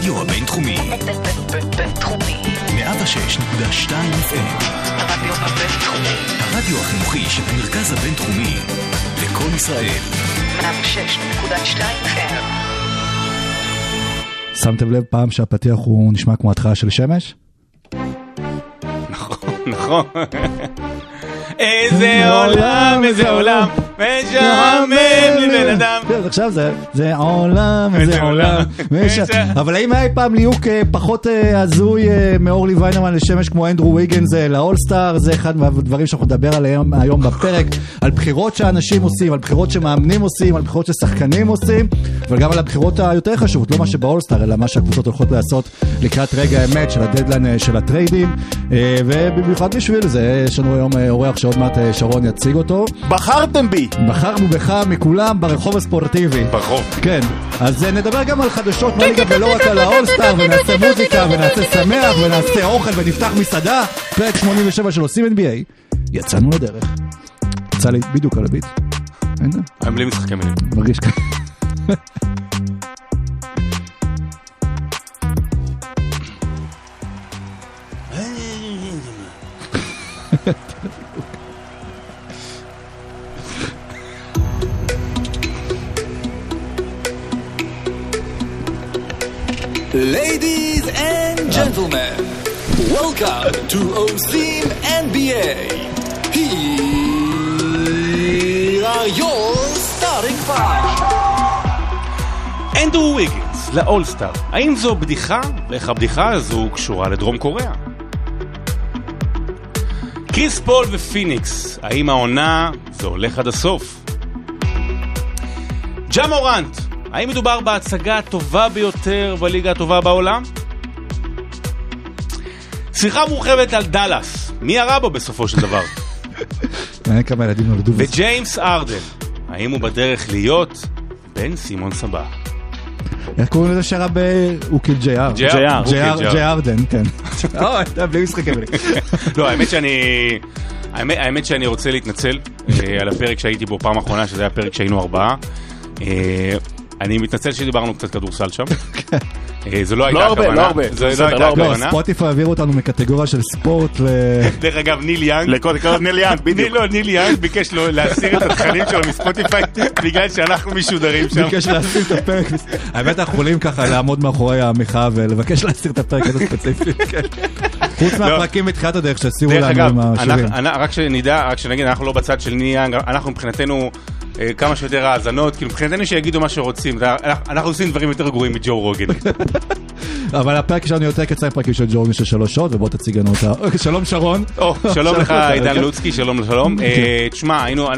הרדיו הבינתחומי. בינתחומי. 106.2 FM. הרדיו הבינתחומי. הרדיו החינוכי של המרכז הבינתחומי. לקום ישראל. 106.2 FM. שמתם לב פעם שהפתיח הוא נשמע כמו התחלה של שמש? נכון. איזה עולם, איזה עולם, משעמם לי בן אדם. כן, אז עכשיו זה, זה עולם, איזה זה עולם. אבל האם היה פעם ליהוק פחות אה, הזוי אה, מאורלי ויינרמן לשמש כמו אנדרו ויגנס לאולסטאר? זה אחד מהדברים שאנחנו נדבר עליהם היום בפרק. על בחירות שאנשים עושים, על בחירות שמאמנים עושים, על בחירות ששחקנים עושים, אבל גם על הבחירות היותר חשובות, לא מה שבאולסטאר, אלא מה שהקבוצות הולכות לעשות לקראת רגע האמת של הדדליין אה, של הטריידים. ובמיוחד בשביל זה, יש לנו היום אורח שעוד מעט אה, שרון יציג אותו. בחרתם בי! בחרנו בך מכולם ברחוב הספורטיבי. ברחוב. כן, אז אה, נדבר גם על חדשות מהליגה ולא רק על האולסטאר, ונעשה מוזיקה, ונעשה שמח, ונעשה אוכל, ונפתח מסעדה. פרק 87 של עושים NBA. יצאנו לדרך. יצא לי בדיוק על הביט. אין זה, הם בלי משחקי מילים. מרגיש ככה. Ladies and gentlemen, welcome to עושים NBA. Here are your starting five. אנדרו ויגינס לאולסטאר. האם זו בדיחה? ואיך הבדיחה הזו קשורה לדרום קוריאה? קריס פול ופיניקס, האם העונה זה הולך עד הסוף? ג'ה מורנט, האם מדובר בהצגה הטובה ביותר בליגה הטובה בעולם? שיחה מורחבת על דאלאס, מי ירה בו בסופו של דבר? מעניין כמה ילדים נולדו בזה. וג'יימס ארדן, האם הוא בדרך להיות בן סימון סבא? איך קוראים לזה שרה ג'יי-אר? ג'יי-אר, ג'יי-אר, אוקיל ג'יי-אר. ג'יי ארדן, כן. אה, אתה בלי משחקי מילים. לא, האמת שאני... האמת, שאני רוצה להתנצל אה, על הפרק שהייתי בו פעם אחרונה, שזה היה פרק שהיינו ארבעה. אני מתנצל שדיברנו קצת כדורסל שם. אה, זו לא הייתה הרבה, הכוונה. לא הרבה. לא הייתה לא הרבה. לא, הכוונה. ספוטיפיי העבירו אותנו מקטגוריה של ספורט ו... דרך אגב, ניל יאנג, כל ניל יאנג, בדיוק. לא, ניל יאנג ביקש להסיר את התכנים שלו מספוטיפיי בגלל שאנחנו משודרים שם. ביקש להסיר את הפרק. האמת אנחנו יכולים ככה לעמוד מאחורי המחאה ולבקש להסיר את הפרק הזה ספציפי. כן. חוץ מהפרקים בתחילת הדרך שהסירו לנו עם השירים. רק שנדע, רק שנגיד, אנחנו לא בצד של ניל יאנג, אנחנו מבחינתנו כמה שיותר האזנות, כאילו מבחינתנו שיגידו מה שרוצים, אנחנו- עושים דברים יותר גרועים מג'ו רוגן. אבל הפרק שלנו יותר קצר פרקים של ג'ורגן של שלוש שעות ובוא תציג לנו אותה. שלום שרון. שלום לך עידן כן. לוצקי, שלום שלום. אה, תשמע, היינו,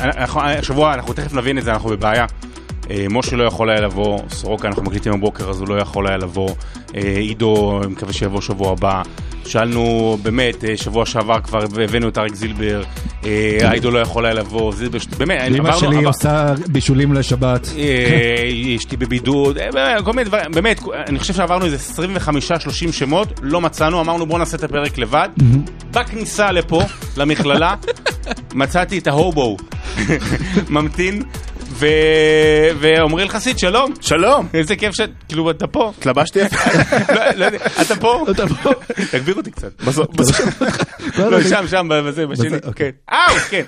אנחנו- השבוע, אנחנו תכף נבין את זה, אנחנו בבעיה. אה, משה לא יכול היה לבוא, סורוקה אנחנו מקליטים בבוקר אז הוא לא יכול היה לבוא, אה, עידו, מקווה שיבוא שבוע הבא. שאלנו באמת, אה, שבוע שעבר כבר הבאנו את אריק זילבר, אה, עידו לא יכול היה לבוא, זילבר, באמת, אמא שלי עושה בישולים לשבת. אה, אשתי בבידוד, כל מיני דברים, באמת, אני חושב שעברנו איזה 25-30 שמות, לא מצאנו, אמרנו בואו נעשה את הפרק לבד. בכניסה לפה, למכללה, מצאתי את ההובו, ממתין, ו- ועמרי אלחסיד, שלום. שלום! איזה כיף ש... כאילו, אתה פה. התלבשתי יפה. לא, לא יודע, אתה פה? אתה פה. תגביר אותי קצת. בסוף- בסוף- לא, שם, שם, בזה, בשני. כן. אוקיי. אה, כן.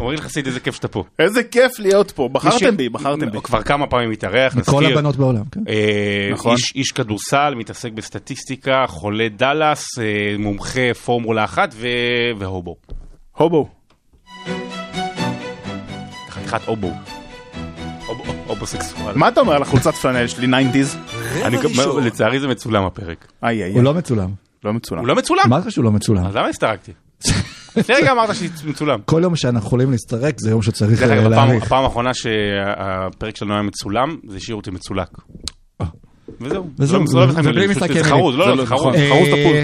עמרי אלחסיד, איזה כיף שאתה פה. איזה כיף להיות פה, בחרתם בי, בחרתם בי. כבר כמה פעמים מתארח, נזכיר. הבנות בעולם. כן. אה, נכון. איש, כדורסל, מתעסק בסטטיסטיקה, חולה דאלאס, אה, מומחה פורמולה אחת. והובו. הובו. חתיכת הובו. הובוסקסואל. מה אתה אומר על החולצת פלנל שלי, 90's? אני, ראשון. לצערי זה מצולם הפרק. איי איי הוא לא מצולם. לא מצולם. הוא לא מצולם? מה זה שהוא לא מצולם? אז למה הסתרקתי? לפני רגע אמרת שמצולם. כל יום שאנחנו יכולים להסתרק זה יום שצריך אה, אגב, הפעם- האחרונה שהפרק שלנו היה מצולם, זה השאיר אותי מצולק. וזהו. וזהו, זה לא משחק ובלי מילים, משחקי זה מילים. חרוז, לא, זה לא, לא- זה חרוז. נכון. אה, חרוז תפוז.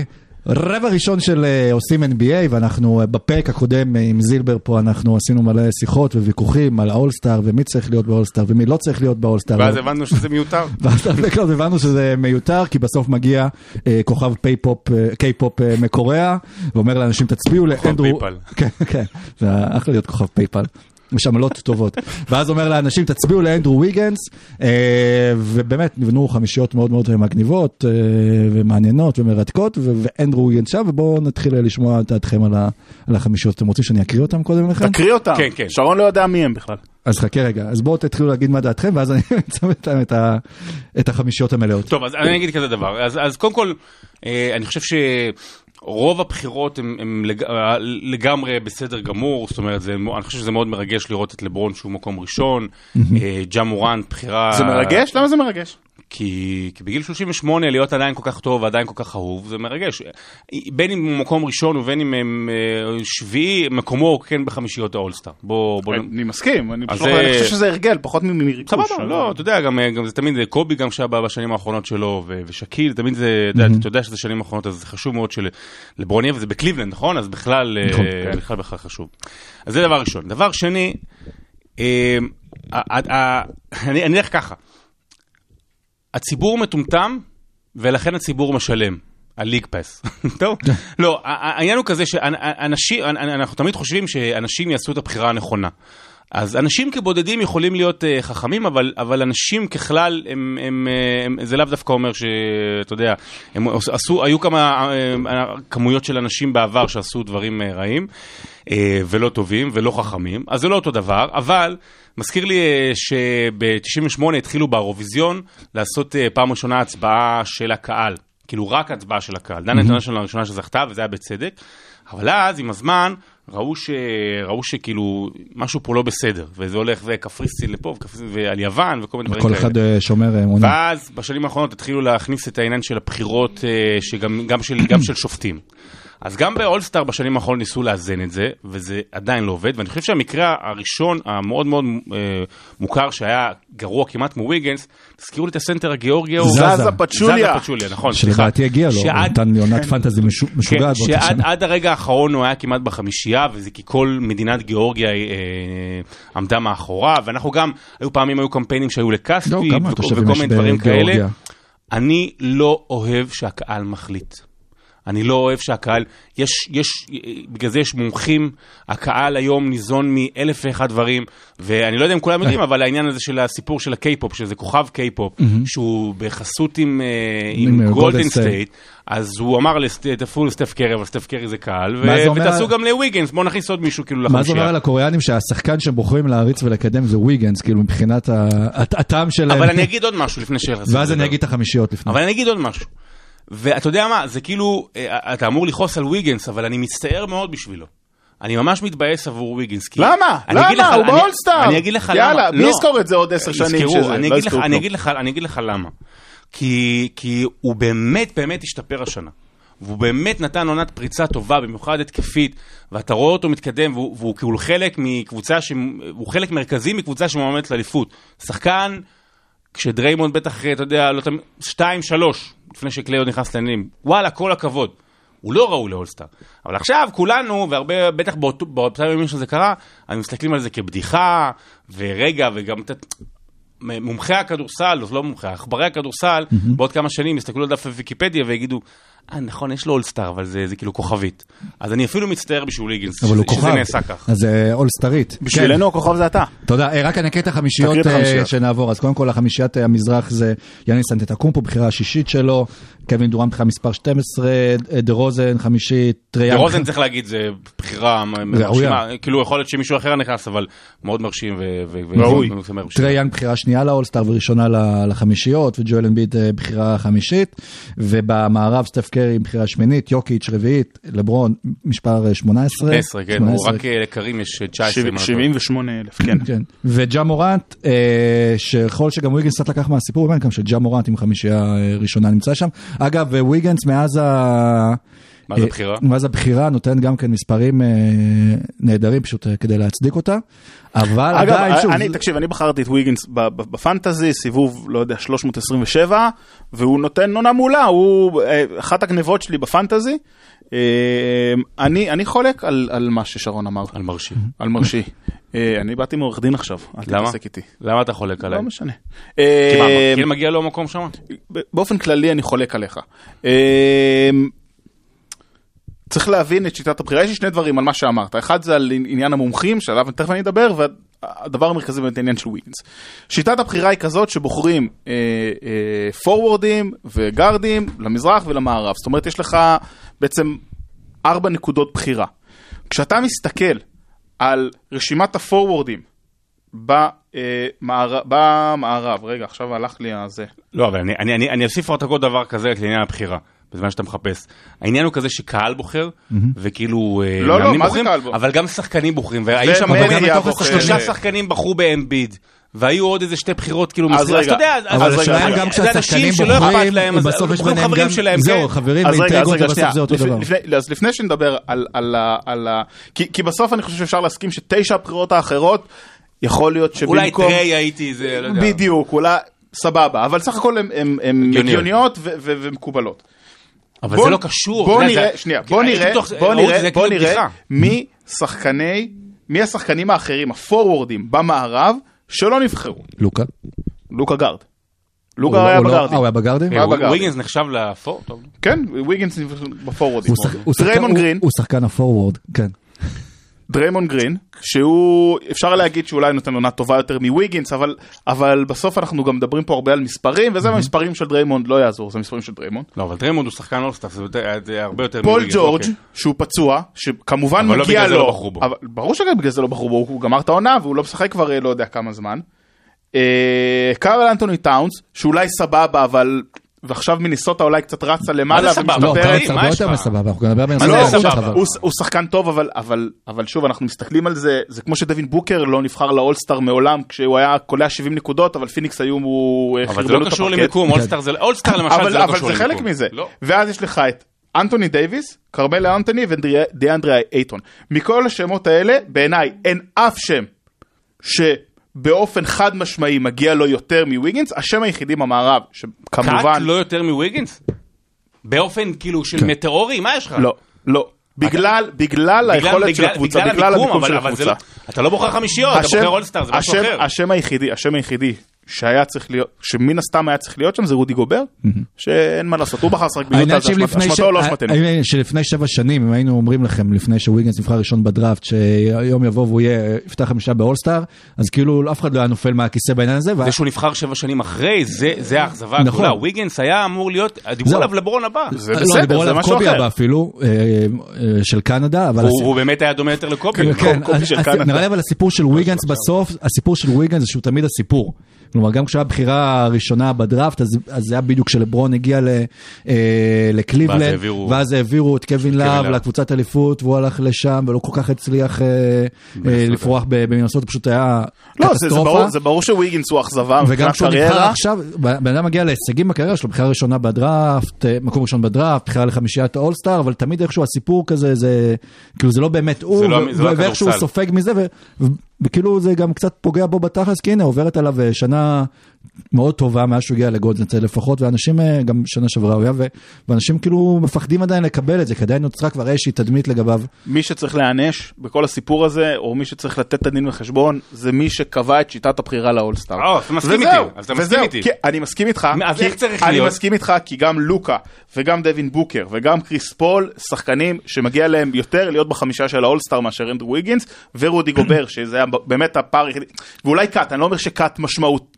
רבע ראשון של אה, עושים NBA ואנחנו אה, בפרק הקודם אה, עם זילבר פה אנחנו עשינו מלא שיחות וויכוחים על האולסטאר ומי צריך להיות באולסטאר ומי לא צריך להיות באולסטאר. ואז הבנו שזה מיותר. ואז כלל הבנו שזה מיותר כי בסוף מגיע אה, כוכב קיי-פופ, קיי-פופ אה, מקוריאה ואומר לאנשים תצביעו לאנדרו. פייפל. כן, כן, זה אחלה להיות כוכב פייפל. יש עמלות טובות. ואז אומר לאנשים, תצביעו לאנדרו ויגנס, אה, ובאמת נבנו חמישיות מאוד מאוד מגניבות, אה, ומעניינות ומרתקות, ואנדרו ויגנס שם, ובואו נתחיל לשמוע את דעתכם על, החמישיות. אתם רוצים שאני אקריא אותם קודם לכן? תקריא אותם. כן, כן. שרון לא יודע מי הם בכלל. אז חכה רגע, אז בואו תתחילו להגיד מה דעתכם, ואז אני אצמד להם את, ה- את החמישיות המלאות. טוב, אז אני אגיד כזה דבר. אז, אז קודם כל, אה, אני חושב שרוב הבחירות הן הן לג, אה, לגמרי בסדר גמור, זאת אומרת, זה, אני חושב שזה מאוד מרגש לראות את לברון שהוא מקום ראשון, אה, ג'ה מורן, בחירה... זה מרגש? למה זה מרגש? כי, כי בגיל 38 להיות עדיין כל כך טוב ועדיין כל כך אהוב, זה מרגש. בין אם הוא מקום ראשון ובין אם הם אה, שביעי, מקומו הוא כן בחמישיות האולסטאר. בוא, בוא... אני מסכים, אני אז פשוט- זה- אני חושב שזה הרגל, פחות מריכוש. סבבה, לא, אתה יודע, גם, גם זה תמיד, קובי גם שהיה בשנים האחרונות שלו, ו- ושקיל, תמיד זה, יודע, אתה יודע שזה שנים האחרונות, אז זה חשוב מאוד שלברון יהיה, וזה בקליבלנד, נכון? אז בכלל, אה, נכון, בכלל בכלל חשוב. אז זה דבר ראשון. דבר שני, אה, אני אני אלך ככה, הציבור מטומטם, ולכן הציבור משלם. הליג פס. טוב? לא, העניין הוא כזה שאנשים, אנחנו תמיד חושבים שאנשים יעשו את הבחירה הנכונה. אז אנשים כבודדים יכולים להיות uh, חכמים, אבל, אבל אנשים ככלל, הם, הם, אה, הם, זה לאו דווקא אומר שאתה יודע, הם עשו, היו כמה uh, כמויות של אנשים בעבר שעשו דברים רעים uh, ולא טובים ולא חכמים, אז זה לא אותו דבר, אבל מזכיר לי uh, שב-98 התחילו באירוויזיון לעשות uh, פעם ראשונה הצבעה של הקהל. כאילו רק הצבעה של הקהל. דן אינטרנשיונל הראשונה שזכתה, וזה היה בצדק. אבל אז, עם הזמן, ראו, ש... ראו שכאילו משהו פה לא בסדר, וזה הולך וקפריסין לפה, וקפריסין ועל יוון, וכל מיני דברים כל כאלה. אחד אה, שומר אמונה. ואז בשנים האחרונות התחילו להכניס את העניין של הבחירות, אה, שגם גם של, גם של שופטים. אז גם באולסטאר בשנים האחרונות ניסו לאזן את זה, וזה עדיין לא עובד, ואני חושב שהמקרה הראשון המאוד מאוד אה, מוכר שהיה גרוע כמעט כמו ויגנס, תזכירו לי את הסנטר הגיאורגי ההוא. זזה. פצ'וליה. זזה פצ'וליה, נכון, סליחה. שלדעתי הגיע לו, הוא שעד- נתן לי עונת פנטזי משו- כן, משוגעת באותה שעד הרגע האחרון הוא היה כמעט בחמישייה, וזה כי כל מדינת גיאורגיה אה, עמדה מאחוריו, ואנחנו גם, היו פעמים, היו קמפיינים שהיו לכספי, לא, וכל מיני דברים כאלה. אני לא אוהב שהקהל מחליט. אני לא אוהב שהקהל, יש, יש, בגלל זה יש מומחים, הקהל היום ניזון מאלף ואחד דברים, ואני לא יודע אם כולם יודעים, אבל העניין הזה של הסיפור של הקיי-פופ, שזה כוכב קיי-פופ, שהוא בחסות עם, אה, עם, גולדן. סטייט, אז הוא אמר, תצביעו לסטף קרי, אבל סטף קרי זה קהל, ו- ותעשו על- גם לוויגנס, בואו נכניס עוד מישהו כאילו מה זה אומר לחמישייה. על הקוריאנים שהשחקן שהם בוחרים להריץ ולקדם זה ויגנס, כאילו מבחינת הטעם שלהם. אבל אני אגיד עוד משהו לפני ש... ואז אני אגיד את החמישיות לפני. אבל אני אגיד עוד משהו. ואתה יודע מה, זה כאילו, אה, אתה אמור לכעוס על ויגנס, אבל אני מצטער מאוד בשבילו. אני ממש מתבאס עבור ויגנס. כי- למה? למה? לך- הוא באולסטאר. אני אגיד לך למה. יאללה, מי לא. יזכור את זה עוד עשר שנים יזכרו, שזה? אני לא אגיד לך- יזכרו אני. אגיד לך- אני אגיד לך למה. כי כי הוא באמת באמת השתפר השנה. והוא באמת נתן עונת פריצה טובה, במיוחד התקפית, ואתה רואה אותו מתקדם, והוא, והוא כאילו חלק מקבוצה, ש... הוא חלק מרכזי מקבוצה שמועמדת לאליפות. שחקן, כשדריימונד בטח, אתה יודע, לא תמיד, שתיים, שלוש, לפני שקליי עוד נכנס לעניינים, וואלה, כל הכבוד. הוא לא ראוי לאולסטאר. אבל עכשיו כולנו, והרבה, בטח באותם ימים שזה קרה, אנחנו מסתכלים על זה כבדיחה, ורגע, וגם את... מומחי הכדורסל, לא מומחי, עכברי הכדורסל, בעוד כמה שנים יסתכלו על דף ויקיפדיה ויגידו, נכון, יש לו אולסטאר, אבל זה, זה כאילו כוכבית. אז אני אפילו מצטער בשביל ליגינס, שזה, שזה. נעשה כך. אז זה אולסטרית. בשבילנו הכוכב זה אתה. תודה, אה, רק אני אקריא את החמישיות אה. שנעבור. אז קודם כל החמישיית אה, המזרח זה יאניס אנטטוקומפו, בחירה השישית שלו, קווין דוראנט בחירה מספר 12, אה, דה רוזן חמישית, טריאן. רוזן צריך להגיד, זה בחירה. מרשימה, כאילו יכול להיות שמישהו אחר נכנס, אבל מאוד מרשים ו... ו- ו- ראוי. ו- מרשים. טריאן בחירה שנייה לאולסטאר וראשונה לחמישיות, וג'ואל אמביד אה, בחירה חמישית, ובמערב סטף קרי בחירה שמינית, יוקיץ' רביעית, לברון מספר אה, 18. 10, כן, הוא 18. רק אה, לקרים יש 19. אם אני לא טועה. 78 אלף, כן. כן. וג'ה מורנט, אה, שיכול שגם ויגנס קצת לקח מהסיפור, באמת גם שג'ה מורנט עם חמישייה אה, ראשונה נמצא שם. אגב, אה, ויגנס מאז ה... מה זה אה, הבחירה? מאז הבחירה נותן גם כן מספרים אה, נהדרים פשוט אה, כדי להצדיק אותה. אבל אגב, עדיין, שוב, אני, תקשיב, אני בחרתי את ויגינס ב- ב- בפנטזי, סיבוב, לא יודע, 327, והוא נותן עונה מעולה, הוא אה, אחת הגניבות שלי בפנטזי. אה, אני אני חולק על על מה ששרון אמר, על מרשים. על מרשי. אה, אני באתי מעורך דין עכשיו, אל למה? תתעסק איתי. למה אתה חולק עליי? לא משנה. כי מה, מגיע לו מקום שם? באופן כללי אני חולק עליך. צריך להבין את שיטת הבחירה, יש לי שני דברים על מה שאמרת, אחד זה על עניין המומחים, שעליו תכף אני אדבר, והדבר המרכזי באמת העניין של וויגינס. שיטת הבחירה היא כזאת שבוחרים אה, אה, פורוורדים וגארדים למזרח ולמערב, זאת אומרת יש לך בעצם ארבע נקודות בחירה. כשאתה מסתכל על רשימת הפורוורדים במערב, במערב, רגע עכשיו הלך לי הזה, לא, אבל אני, אני, אני, אני אוסיף עוד דבר כזה לעניין הבחירה. בזמן שאתה מחפש. העניין הוא כזה שקהל בוחר, וכאילו אה, לא, מאמנים מה זה בוחרים, קהל בוחר? אבל גם שחקנים בוחרים, והיו שם. שלושה שחקנים בחרו באמביד. והיו עוד איזה שתי בחירות כאילו אז מסביב, אז אתה יודע, אז- אבל השאלה. גם זה אנשים כשהשחקנים שלא אכפת בוחרים, להם, אז בסוף יש ביניהם חברים גם, שלהם, זהו, כן. חברים אז רגע, אז ואינטריגות, רגע, ובסוף שנייה, זה אותו דבר. לפני- אז לפני שנדבר על, על, ה-. כי, כי בסוף אני חושב שאפשר להסכים שתשע הבחירות האחרות, יכול להיות שבמקום... אולי טריי הייתי, זה, לא יודע. בדיוק, אולי... סבבה, אבל סך הכל הן הגיוניות. ומקובלות. אבל בוא- זה לא קשור. בוא יודע, נראה, זה- שנייה, בוא הייתי נראה, בטוח- בוא נראה, זה בוא כאילו נראה. מי שחקני, מי השחקנים האחרים, הפורוורדים במערב, שלא נבחרו. לוקה. לוקה גארד. הוא לוקה לא- היה הוא לא- בגארדים. אה, הוא היה בגארדים? היה בגארדים. וויגינס נחשב ל four? טוב. כן, ויגינס בפורוורדים. הוא הוא הוא- הוא שחקן הפורוורד, כן. דריימון גרין, שהוא, אפשר להגיד שאולי נותן עונה טובה יותר מוויגינס, אבל, אבל בסוף אנחנו גם מדברים פה הרבה על מספרים, וזה המספרים של דריימונד לא יעזור, זה מספרים של דריימונד. לא, אבל דריימונד הוא שחקן אולסטאר, זה הרבה יותר פול מוויגינס, ג'ורג', אוקיי. שהוא פצוע, שכמובן לא מגיע לו, לא ברור שגם בגלל זה לא בחרו בו, הוא גמר את העונה והוא לא משחק כבר אה, לא יודע כמה זמן. אה, קארל אנטוני טאונס, שאולי סבבה, אבל, ועכשיו מיניסוטה אולי קצת רצה למעלה? לא, ומשתפרת. מה הרבה יותר? מסבבה, אנחנו נדבר לא, זה? שלך, הוא, שחקן טוב, אבל, אבל, אבל שוב, אנחנו מסתכלים על זה, זה כמו שדווין בוקר לא נבחר לאולסטאר מעולם, כשהוא היה קולע 70 נקודות, אבל פיניקס היו, הוא אבל זה לא קשור. למיקום, אולסטאר זה אולסטאר למשל אבל, זה לא אבל קשור זה למיקום. חלק מזה. לא. ואז יש לך את אנטוני דייוויס, כרמלו אנטוני ודיאנדרה אייטון. מכל השמות האלה, בעיניי אין אף שם שבאופן חד משמעי מגיע לו יותר מוויגינס. השם היחידי במערב, שכמובן... קאט לא יותר מוויגינס? באופן כאילו של מטאורי? מה יש לך? לא, לא. בגלל, בגלל היכולת של הקבוצה, בגלל המיקום אבל- של אבל זה לא- הקבוצה. אתה לא בוחר חמישיות, אתה בוחר אולסטאר, זה משהו אחר. השם היחידי, השם היחידי שהיה צריך להיות, שמן הסתם היה צריך להיות שם זה רודי גובר, שאין מה לעשות, הוא בחר לשחק העניין זה אשמתו או לא אשמתנו. העניין שלפני שבע שנים, אם היינו אומרים לכם, לפני שוויגנס נבחר ראשון בדראפט, שיום יבוא והוא יהיה, יפתח חמישה באולסטאר, אז כאילו אף אחד לא היה נופל מהכיסא בעניין הזה. זה שהוא נבחר שבע שנים אחרי, זה- זה האכזבה נכון. הגדולה. וויגינס היה אמור להיות, דיברו. עליו לברון הבא. זה לא, בסדר, דיברו זה עליו משהו קובי אחר. הבא אפילו, אה, אה, של קנדה, אבל... הוא באמת היה דומה יותר לקובי. כן, קופי אז- של קנדה. נראה לי אבל הסיפור של וויגנס בסוף, הסיפור של וויגנס זה שהוא תמיד הסיפור. כלומר, גם כשהיה הבחירה הראשונה בדראפט, אז אז זה היה בדיוק כשלברון הגיע ל- אה, ואז לקליבלנד, העבירו- ואז העבירו את קווין להב. לקבוצת אליפות, והוא הלך לשם, ולא כל כך הצליח אה, אה, לפרוח ב- במינסות, פשוט היה לא, זה- זה ברור- קטסטרופה. זה ברור שוויגינס הוא אכזבה וגם כשהוא נבחר. עכשיו, בן אדם מגיע להישגים בקריירה שלו, בחירה ראשונה בדראפט, אה, מקום ראשון בדראפט, בחירה לחמישיית האולסטאר, אבל תמיד איכשהו הסיפור כזה, זה כאילו זה לא באמת הוא, לא- לא ואיכשהו הוא. סופג מזה, ו- וכאילו זה גם קצת פוגע בו בתכלס, כי הנה עוברת עליו אה, שנה מאוד טובה מאז שהוא הגיע לגולדנצל לפחות, ואנשים, אה, גם שנה שעברה הוא היה, ואנשים כאילו מפחדים עדיין לקבל את זה, כי עדיין נוצרה כבר איזושהי תדמית לגביו. מי שצריך להיענש בכל הסיפור הזה, או מי שצריך לתת את הדין וחשבון, זה מי שקבע את שיטת הבחירה לאולסטאר. אה, אתה מסכים איתי, אז אתה מסכים איתי. אני מסכים איתך. אז איך צריך אני להיות? מסכים איתך, כי גם לוקה, וגם דווין בוקר, וגם קריס פול, שחקנים שמגיע להם יותר להיות בחמישה של האולסטאר מאשר אנדרו ויגינס, ורודי גובר, שזה היה באמת הפער היחידי. ואולי קאט, אני לא אומר שקאט משמעות.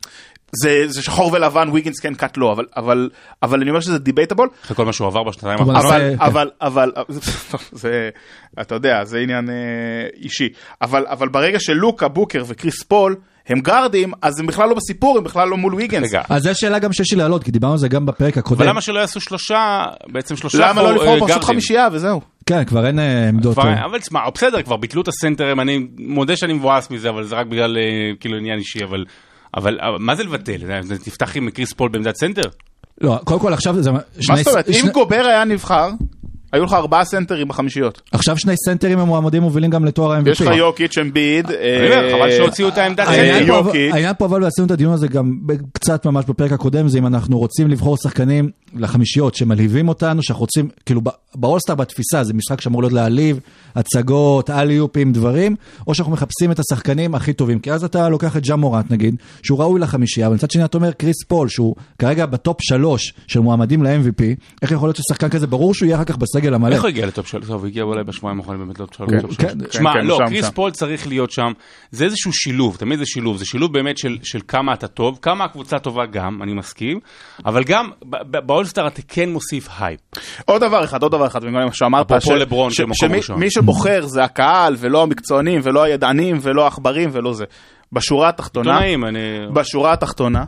זה, זה שחור ולבן, ויגינס כן, קאט לא, אבל, אבל, אבל אני אומר שזה debatable, אחרי כל מה שהוא עבר בשנתיים אבל- האחרונות. אבל. אבל, אבל, זה, אתה יודע, זה עניין אה, אישי. אבל, אבל ברגע שלוקה, בוקר וקריס פול הם גארדים, אז הם בכלל לא בסיפור, הם בכלל לא מול ויגנס. רגע, אז זו שאלה גם שיש לי להעלות, כי דיברנו על זה גם בפרק הקודם. אבל למה שלא יעשו שלושה, בעצם שלושה למה לא לבחור אה, פשוט? חמישייה וזהו. כן, כבר אין אה, עמדות. כבר-. אבל תשמע, בסדר, כבר ביטלו את הסנטרים, אני מודה שאני מבואס מזה, אבל זה רק בגלל כאילו עניין אישי, אבל... אבל אבל מה זה לבטל? זה- תפתח עם קריס פול בעמדת סנטר? לא, קודם כל עכשיו זה... מה זאת אומרת, אם גובר היה נבחר, היו לך ארבעה סנטרים בחמישיות. עכשיו שני סנטרים הם מועמדים מובילים גם לתואר ה-MVP. יש לך יוקיץ' אמביד. אומר, חבל שהוציאו את. פה אבל- יוקיץ'. העניין פה אבל ועשינו את הדיון הזה גם קצת ממש בפרק הקודם זה אם אנחנו רוצים לבחור שחקנים לחמישיות שמלהיבים אותנו שאנחנו רוצים כאילו באולסטאר בתפיסה זה משחק שאמור להיות להעליב הצגות אליופים דברים או שאנחנו מחפשים את השחקנים הכי טובים כי אז אתה לוקח את ג'ה מורט נגיד שהוא ראוי לחמישייה אבל מצד שני אתה אומר קריס פול שהוא כרגע ב top שלוש של מועמדים ל-MVP איך יכול להיות ששחקן כזה ברור שהוא יהיה אחר כך בסגל הסגל המלא. איך הוא הגיע ל top שלוש? טוב, הוא הגיע אולי בשבועיים האחרונים באמת לטופ כן, שלוש. כן, שמע, כן, לא, שם, קריס. פול צריך להיות שם. זה איזשהו שילוב, תמיד זה שילוב. זה שילוב באמת של של כמה אתה טוב, כמה הקבוצה טובה גם, אני מסכים, אבל גם ב- ב- באולסטאר אתה כן מוסיף הייפ. עוד דבר אחד, עוד דבר אחד, בגלל מה שאמרת, שמי שבוחר זה הקהל ולא המקצוענים ולא הידענים ולא העכברים ולא זה. בשורה התחתונה. בשורה התחתונה,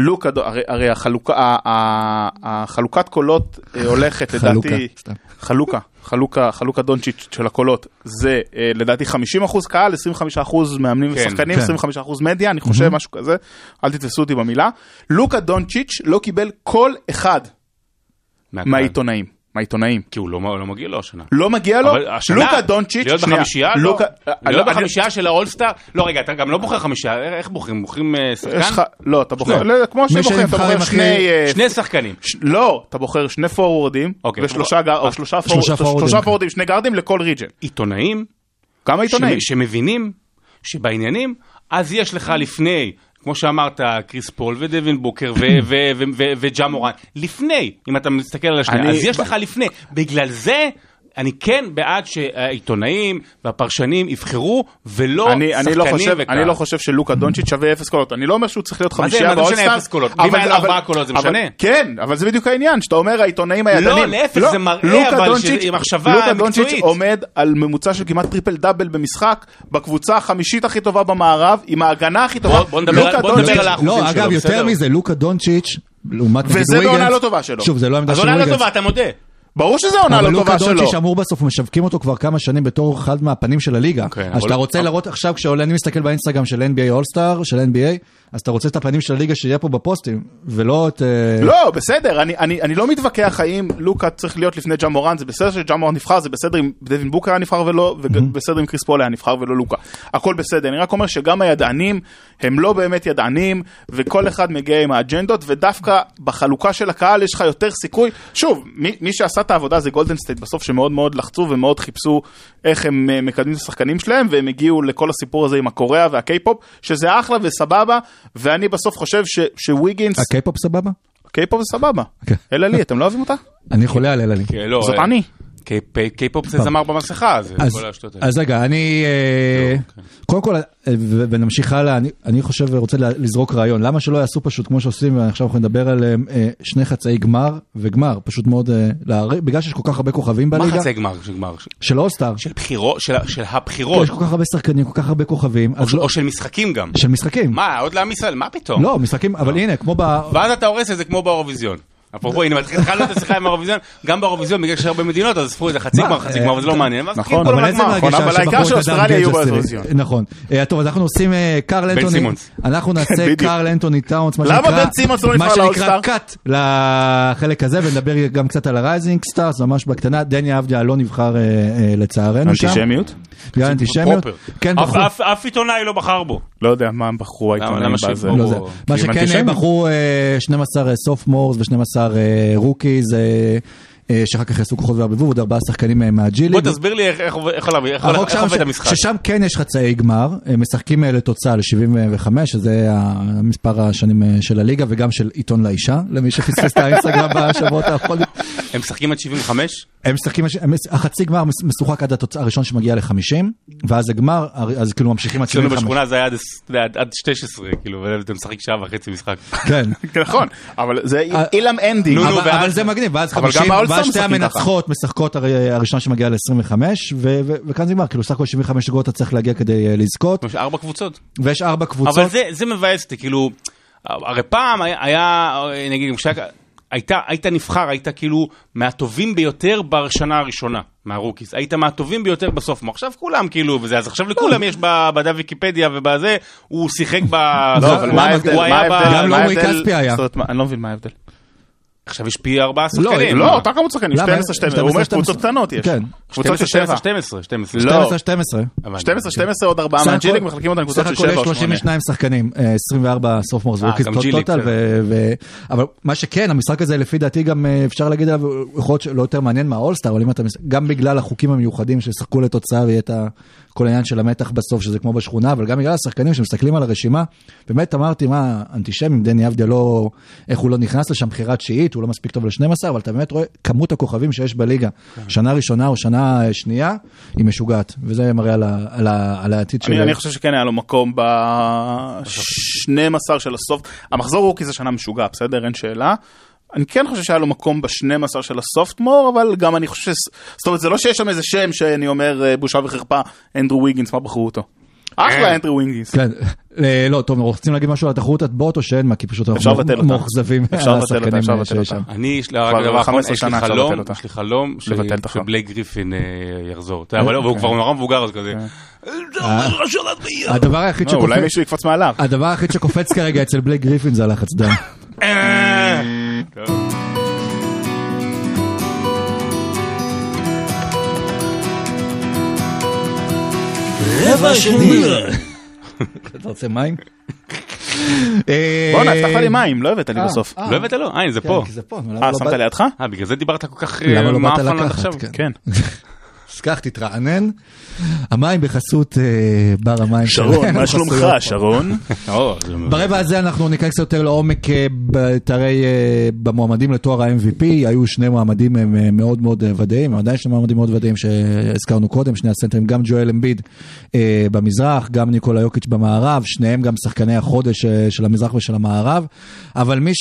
לוקה, דו- הרי, הרי החלוקה, ה- ה- החלוקת קולות אה, הולכת חלוקה, לדעתי, סתם. חלוקה, חלוקה, חלוקה דונצ'יץ' של הקולות, זה אה, לדעתי 50% קהל, 25% מאמנים כן, ושחקנים, כן. 25% מדיה, אני חושב משהו כזה, אל תתפסו אותי במילה. לוקה דונצ'יץ' לא קיבל כל אחד. מהעיתונאים, מהעיתונאים. כי הוא לא לא מגיע לו השנה. לא מגיע לו, השנה, לוקה דונצ'יץ', להיות שנייה, בחמישייה? לוקה, לא. אני- להיות אני- בחמישייה של האולסטאר? לא, רגע, אתה גם לא בוחר חמישייה, איך בוחרים? בוחרים אה, שחקן? לך, לא, אתה בוחר, לא. לא, כמו שבוחרים, אתה בוחר שני, אה, שני שחקנים. ש- לא, אתה בוחר שני פורוורדים, אוקיי, ושלושה גר- או שלושה שלושה פורוורדים. שלושה פורוורדים, שני גארדים לכל region. עיתונאים כמה עיתונאים? שמ- שמבינים שבעניינים, אז יש לך לפני, כמו שאמרת, קריס פול ודווין בוקר וג'ה מוראנט, לפני, אם אתה מסתכל על השנייה, אז יש לך לפני. בגלל זה... אני כן בעד שהעיתונאים והפרשנים יבחרו ולא אני, אני, לא שחקנים חושב. אני לא חושב שלוקה דונצ'יץ' שווה אפס קולות, אני לא אומר שהוא צריך להיות מה זה- חמישייה מה זה משנה באולסטאר. אפס קולות? אבל- אם היה לו אבל- ארבעה קולות זה אבל- משנה? כן, אבל זה בדיוק העניין, שאתה אומר העיתונאים הידענים. להפך, זה מראה אבל עם מחשבה לוקה דונצ'יץ'. עומד על ממוצע של כמעט triple double במשחק, בקבוצה החמישית הכי טובה במערב, עם ההגנה הכי טובה. בוא- נדבר על- האחוזים לא, שלו, אגב, יותר? מזה, לוקה דונצ'יץ', לעומת וזה בעונה לא טובה שלו. שוב, זה לא העמדה של אז עונה לא. טובה, אתה מודה. ברור שזו עונה אבל לא לוקה טובה שלו. דונצ'יץ' אמור בסוף, משווקים אותו כבר כמה שנים בתור אחד מהפנים של הליגה. אוקיי, אז אבל- שאתה רוצה לראות עכשיו, כשעולה, אני מסתכל באינסטגרם של NBA אולסטאר, של NBA, אז אתה רוצה את הפנים של הליגה שיהיה פה בפוסטים, ולא את... אה, לא, בסדר, אני, אני, אני לא מתווכח האם לוקה צריך להיות לפני ג'ה מוראנט, זה בסדר שג'ה מוראנט נבחר, זה בסדר אם דווין בוקר היה נבחר ולא, ובסדר אם קריס פול היה נבחר ולא לוקה. הכל בסדר, אני רק אומר שגם הידענים הם לא באמת ידענים, וכל אחד מגיע עם האג'נדות, ודווקא בחלוקה של הקהל יש לך יותר סיכוי. שוב, מי, מי שעשה את העבודה זה גולדן סטייט בסוף, שמאוד מאוד לחצו ומאוד חיפשו איך הם אה, מקדמים את השחקנים שלהם, והם הגיעו לכל הסיפור הזה עם הקוריאה והקיי-פופ, שזה אחלה וסבבה, ואני בסוף חושב ש, שוויגינס... הקיי-פופ סבבה? קיי-פופ זה סבבה. כן. אלה לי, אתם לא אוהבים אותה? אני חולה על אלעלי. כן, לא, זאת אה, אני. K- K-pop זה זמר במסכה, זה כל השטויות האלה. אז רגע, אני... אה, אוקיי. קודם כל, אה, ונמשיך הלאה, אני, חושב ורוצה לזרוק רעיון. למה שלא יעשו פשוט כמו שעושים, ועכשיו אנחנו נדבר על אה, שני חצאי גמר וגמר, פשוט מאוד, להעריך- בגלל שיש כל כך הרבה כוכבים מה בליגה, חצי גמר של גמר? של אולסטאר, של בחירות, של- הבחירות, יש כל כך הרבה שחקנים, כל כך הרבה כוכבים, לא- או של משחקים גם. של משחקים. מה, עוד לעם ישראל, מה פתאום? לא, משחקים, אבל הנה, כמו ב... ואז אתה הורס את זה כמו באירוויזיון. אפרופו, הנה, התחלנו את השיחה עם האירוויזיון, גם באירוויזיון, בגלל שיש הרבה מדינות, אז עשו איזה חצי גמר, חצי אה, גמר, וזה לא מעניין. ואז נכון, כולם אבל איזה לגמר. מרגש אבל העיקר שבחרו את שאוסטרליה יהיו. באירוויזיון. נכון. אה, טוב, אז אנחנו עושים אה, קארל אנטוני, סימונס. אנחנו נעשה. קארל אנטוני טאונס, מה למה שנקרא, בן סימונס לא? קאט לחלק הזה, ונדבר גם קצת על הרייזינג סטארס, ממש בקטנה, דני אבדיה לא נבחר אה, אה, לצערנו שם. אנטישמיות? בגלל אנטישמיות. פרופר. כן, אף- בחרו. אף- אף עיתונאי לא בחר בו. לא יודע מה הם בחרו העיתונאים בזה. לא מה הם שכן, אנטישמים. בחרו אה, 12 סופמורס ו-12 אה, אה, שאחר כך יעשו כוחות וערבבו, ועוד ארבעה שחקנים אה, מהג'י בוא. תסביר לי איך- עובד- המשחק. ששם כן יש חצאי גמר, הם משחקים אה, לתוצאה ל-75, שזה המספר השנים אה, של הליגה, וגם של עיתון לאישה, למי שפספס את האינסטגרם בשבועות האחרונים. הם משחקים עד 75? הם משחקים, החצי גמר מש- משוחק עד התוצאה הראשון שמגיע ל-50, ואז הגמר, אז כאילו ממשיכים עד אצלנו 75. בשכונה זה היה עד- אתה יודע, עד 16, כאילו, ואתה משחק שעה וחצי משחק. כן. נכון, אבל זה אה, אילם אנדי. אבל, זה מגניב, ואז אבל גם 50, ואז שתי המנצחות משחקות הרי הראשון שמגיע ל-25, וכאן זה נגמר, כאילו סך הכל 75 נקודות אתה צריך להגיע כדי אה, לזכות, יש ארבע קבוצות. ויש ארבע קבוצות. אבל זה, זה מבאס אותי, כאילו, הרי פעם היה, היה נגיד, כשהיה- היית, היית נבחר, היית כאילו מהטובים ביותר בשנה הראשונה, מהרוקיס. היית מהטובים ביותר בסוף. עכשיו כולם כאילו, וזה, אז עכשיו לכולם יש בדף ויקיפדיה ובזה, הוא שיחק ב... לא, אבל מה ההבדל? הוא מה. ההבדל? גם לא ההבדל? כספי היה. אני לא מבין מה ההבדל. עכשיו יש פי ארבעה לא, שחקנים. לא, אותה כמות שחקנים, למה? 12, 12, הוא אומר 12, קבוצות קטנות יש. כן. קבוצות של 12, 7. 12, 12. לא. 12, 12. 12, 12 עוד ארבעה סך מהג'יליק הכל- מחלקים אותם לקבוצות סך של הכל 7 יש או 8. 32 שחקנים, אה, 24 sophomores אה, ו rookies גם G League, total, ו- אבל מה שכן, המשחק הזה לפי דעתי גם אה, אפשר להגיד עליו, יכול להיות שלא יותר מעניין מהאולסטאר, אבל אם אתה, גם בגלל החוקים המיוחדים שישחקו לתוצאה ויהיה את כל העניין של המתח בסוף, שזה כמו בשכונה, אבל גם בגלל השחקנים שמסתכלים על הרשימה, באמת אמרתי, מה, אנטישמים, דני אבדיה לא, איך הוא לא נכנס לשם, בחירה תשיעית, הוא לא מספיק טוב ל-12, אבל אתה באמת רואה כמות הכוכבים שיש בליגה, כן. שנה ראשונה או שנה אה, שנייה, היא משוגעת, וזה מראה על ה- על ה- על העתיד של... אני, חושב שכן היה לו מקום ב-12 של הסוף. המחזור רוקי זה שנה משוגע, בסדר? אין שאלה. אני כן חושב שהיה לו מקום ב-12 של הסופטמור, אבל גם אני חושב, ש... זאת אומרת, זה לא שיש שם איזה שם שאני אומר אה, בושה וחרפה, אנדרו ויגינס, מה בחרו אותו? אחלה אנדרו ויגינס. כן, אה, לא, טוב, רוצים להגיד משהו על התחרות הטבעות או שאין מה, כי פשוט אנחנו. מאוכזבים אה, לבטל שיש. שם. אני, יש לי רק כבר דבר אחרון, 15 יש לי שנה אפשר חלום. יש לי חלום ש- לבטל את החלום. שבלייק גריפין אה, יחזור. יודע, אבל הוא כבר נורא מבוגר אז כזה. הדבר היחיד לא, אולי שקופץ... מישהו יקפוץ מעליו. הדבר היחיד שקופץ כרגע אצל בלייק גריפין זה הלחץ דם. רבע שני. אתה רוצה מים? אה, בואנה, הבטחת לי מים, לא הבאת לי בסוף. אה, לא הבאת לו? אה, זה כן, פה. כי זה פה. אה, שמת לידך? אה, בגלל זה דיברת כל כך למה אה, לא באת לקחת? עכשיו? כן. כן. אז כך תתרענן. המים בחסות אה, בר המים. שרון, שלנו, מה שלומך. שרון? ברבע הזה אנחנו ניכנס קצת יותר לעומק אה, בתארי, אה, במועמדים לתואר ה-MVP, היו שני מועמדים אה, מאוד מאוד אה, ודאיים, עדיין שני מועמדים מאוד ודאיים שהזכרנו קודם, שני הסנטרים, גם ג'ואל אמביד אה, במזרח, גם ניקולה יוקיץ' במערב, שניהם גם שחקני החודש אה, של המזרח ושל המערב, אבל מי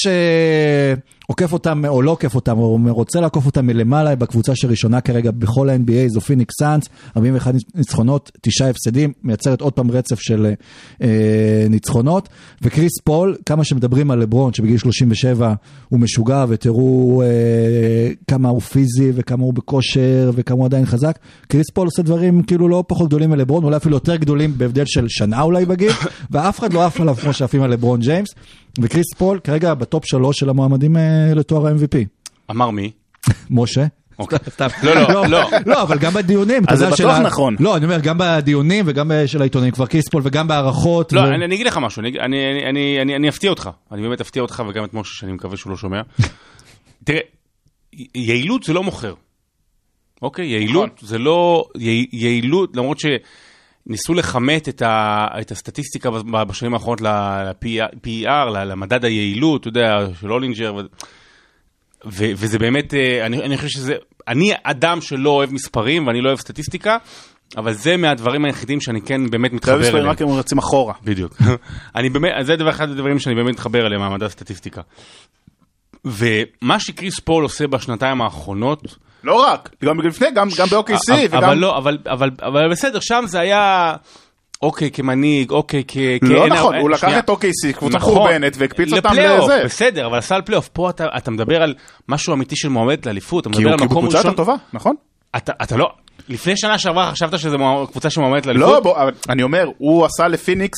שעוקף אותם או לא עוקף אותם, או רוצה לעקוף אותם מלמעלה בקבוצה שראשונה כרגע בכל ה-NBA, זו פיניקס סאנס, 41 ניצחונות, תשעה הפסדים, מייצרת עוד פעם רצף של אה, ניצחונות. וקריס פול, כמה שמדברים על לברון, שבגיל 37 הוא משוגע, ותראו אה, כמה הוא פיזי וכמה הוא בכושר וכמה הוא עדיין חזק, קריס פול עושה דברים כאילו לא פחות גדולים מלברון, אולי אפילו יותר גדולים בהבדל של שנה אולי בגיל, ואף אחד לא עף עליו כמו שעפים על לברון ג'יימס. וקריס פול כרגע ב top שלוש של המועמדים אה, לתואר ה-MVP. אמר מי? משה. אוקיי. לא, לא, לא. לא, אבל גם בדיונים. אתה אז זה בטוח נכון. לא, אני אומר, גם בדיונים וגם אה, של העיתונים, כבר קריס פול וגם בהערכות. לא, ו- אני אני אגיד לך משהו, אני- אני- אני- אני- אני אני אפתיע אותך, אני באמת אפתיע אותך וגם את משה שאני מקווה שהוא לא שומע. תראה, יעילות זה לא מוכר. אוקיי, יעילות זה לא, יע- יעילות, למרות שניסו לכמת את ה- את הסטטיסטיקה בשנים האחרונות ל-PER, למדד היעילות, אתה יודע, של הולינג'ר, ו- ו- וזה באמת, אה, אני אני חושב שזה, אני אדם שלא אוהב מספרים ואני לא אוהב סטטיסטיקה, אבל זה מהדברים היחידים שאני כן באמת מתחבר אליהם. רק אם רצים אחורה. בדיוק. אני באמת, זה דבר אחד הדברים שאני באמת מתחבר אליהם, מעמד הסטטיסטיקה. ומה שקריס פול עושה בשנתיים האחרונות, לא רק, גם לפני, גם גם ב-OKC וגם... אבל לא, אבל, אבל, אבל בסדר, שם זה היה, אוקיי, כמנהיג, אוקיי, כ... לא נכון, אין- הוא לקח שנייה. את OKC, קבוצה נכון. חורבנית, והקפיץ אותם לפלייאוף, לזה. בסדר, אבל עשה על פלייאוף, פה אתה, אתה מדבר על משהו אמיתי של מועמדת לאליפות, אתה מדבר על כי הוא מקום קבוצה ראשון, יותר טובה, נכון? אתה, אתה לא, לפני שנה שעברה חשבת שזו קבוצה שמועמדת לאליפות? לא, בוא, אני אומר, הוא עשה לפיניקס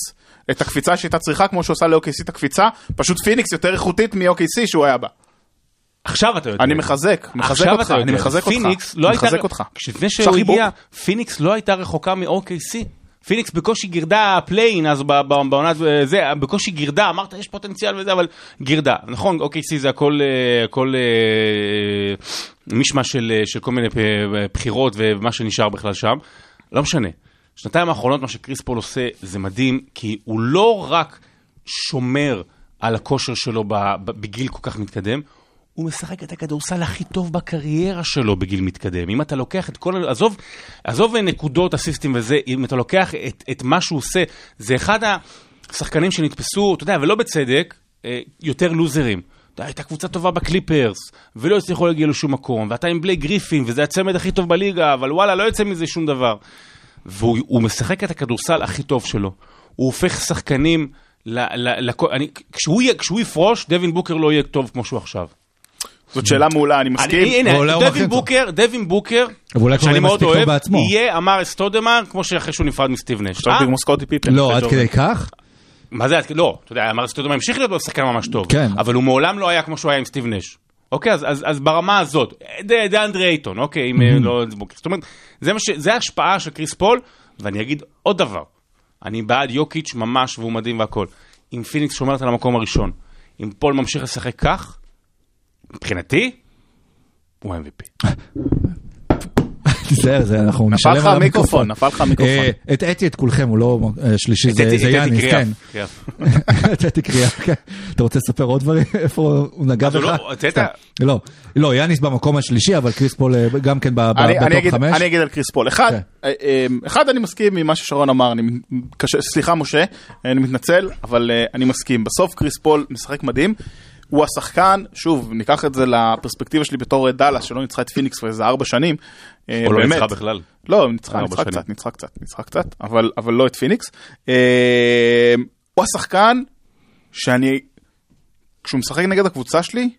את הקפיצה שהייתה צריכה, כמו שהוא עשה ל-OKC את הקפיצה, פשוט פיניקס יותר איכותית מ-OKC שהוא היה בה. עכשיו אתה יודע. אני מחזק, מחזק אותך. אני מחזק אותך. פיניקס לא הייתה, מחזק אותך. לפני יש שהוא? הגיע, פיניקס לא הייתה רחוקה מ-OKC. פיניקס בקושי גירדה פליין, אז ב- ב- בעונת זה, בקושי גירדה, אמרת יש פוטנציאל וזה, אבל גירדה. נכון, OKC זה הכל, אה, הכל אה, מישמש של, אה, של כל מיני אה, בחירות ומה שנשאר בכלל שם. לא משנה. שנתיים האחרונות מה שקריס פול עושה זה מדהים, כי הוא לא רק שומר על הכושר שלו בגיל כל כך מתקדם, הוא משחק את הכדורסל הכי טוב בקריירה שלו בגיל מתקדם. אם אתה לוקח את כל... עזוב, עזוב נקודות, אסיסטים וזה, אם אתה לוקח את, את מה שהוא עושה, זה אחד השחקנים שנתפסו, אתה יודע, ולא בצדק, אה, יותר לוזרים. הייתה קבוצה טובה בקליפרס, ולא הצליחו להגיע לשום מקום, ואתה עם בלי גריפין, וזה הצמד הכי טוב בליגה, אבל וואלה, לא יוצא מזה שום דבר. והוא הוא משחק את הכדורסל הכי טוב שלו. הוא הופך שחקנים, ל, ל, לכ- אני, כשהוא, כשהוא יפרוש, דווין בוקר לא יהיה טוב כמו שהוא עכשיו. זאת שאלה מעולה, אני מסכים. הנה, דווין. בוקר, דווין בוקר, שאני מאוד אוהב. יהיה אמר סטודמר, כמו שאחרי שהוא נפרד מסטיב נש. עכשיו אה? כמו סקוטי פיפן. לא, עד. כדי כך? מה זה, לא, אתה יודע, אמר סטודמר המשיך להיות שחקן ממש טוב. כן. אבל הוא מעולם לא היה כמו שהוא היה עם סטיב נש. אוקיי, אז, אז, אז ברמה הזאת, ד- דאנדרי אייטון, אוקיי, אם אה, לא... זאת אומרת, זה, ש, זה ההשפעה של קריס פול, ואני אגיד עוד דבר, אני בעד יוקיץ' ממש, והוא מדהים והכל. אם פיניקס שומרת על המקום הראשון, אם פול ממשיך לשחק כך, מבחינתי, הוא MVP. תיזהר, זה אנחנו נשלם על המיקרופון, נפל לך המיקרופון. אה, הטעיתי את כולכם, הוא לא אה, שלישי, זה יאניס, קריאף, כן. קריאף. הטעיתי קריאה, כן. אתה רוצה לספר עוד דברים? איפה הוא נגע בך? לא-? סתם. לא, לא, יאניס במקום השלישי, אבל קריס פול אה, גם כן בטופ חמש. אני אגיד על קריס פול. אחד, כן. אה, אה, אני מסכים עם מה ששרון אמר, סליחה משה, אני מתנצל, אבל אה, אני מסכים. בסוף קריס פול משחק מדהים. הוא השחקן, שוב, ניקח את זה לפרספקטיבה שלי בתור אה, דאלאס, שלא ניצחה את פיניקס כבר איזה ארבע שנים. אה, או לא באמת. ניצחה בכלל. לא, ניצחה. קצת, ניצחה קצת, ניצחה קצת, אבל, אבל לא את פיניקס. אה, הוא השחקן שאני, כשהוא משחק נגד הקבוצה שלי,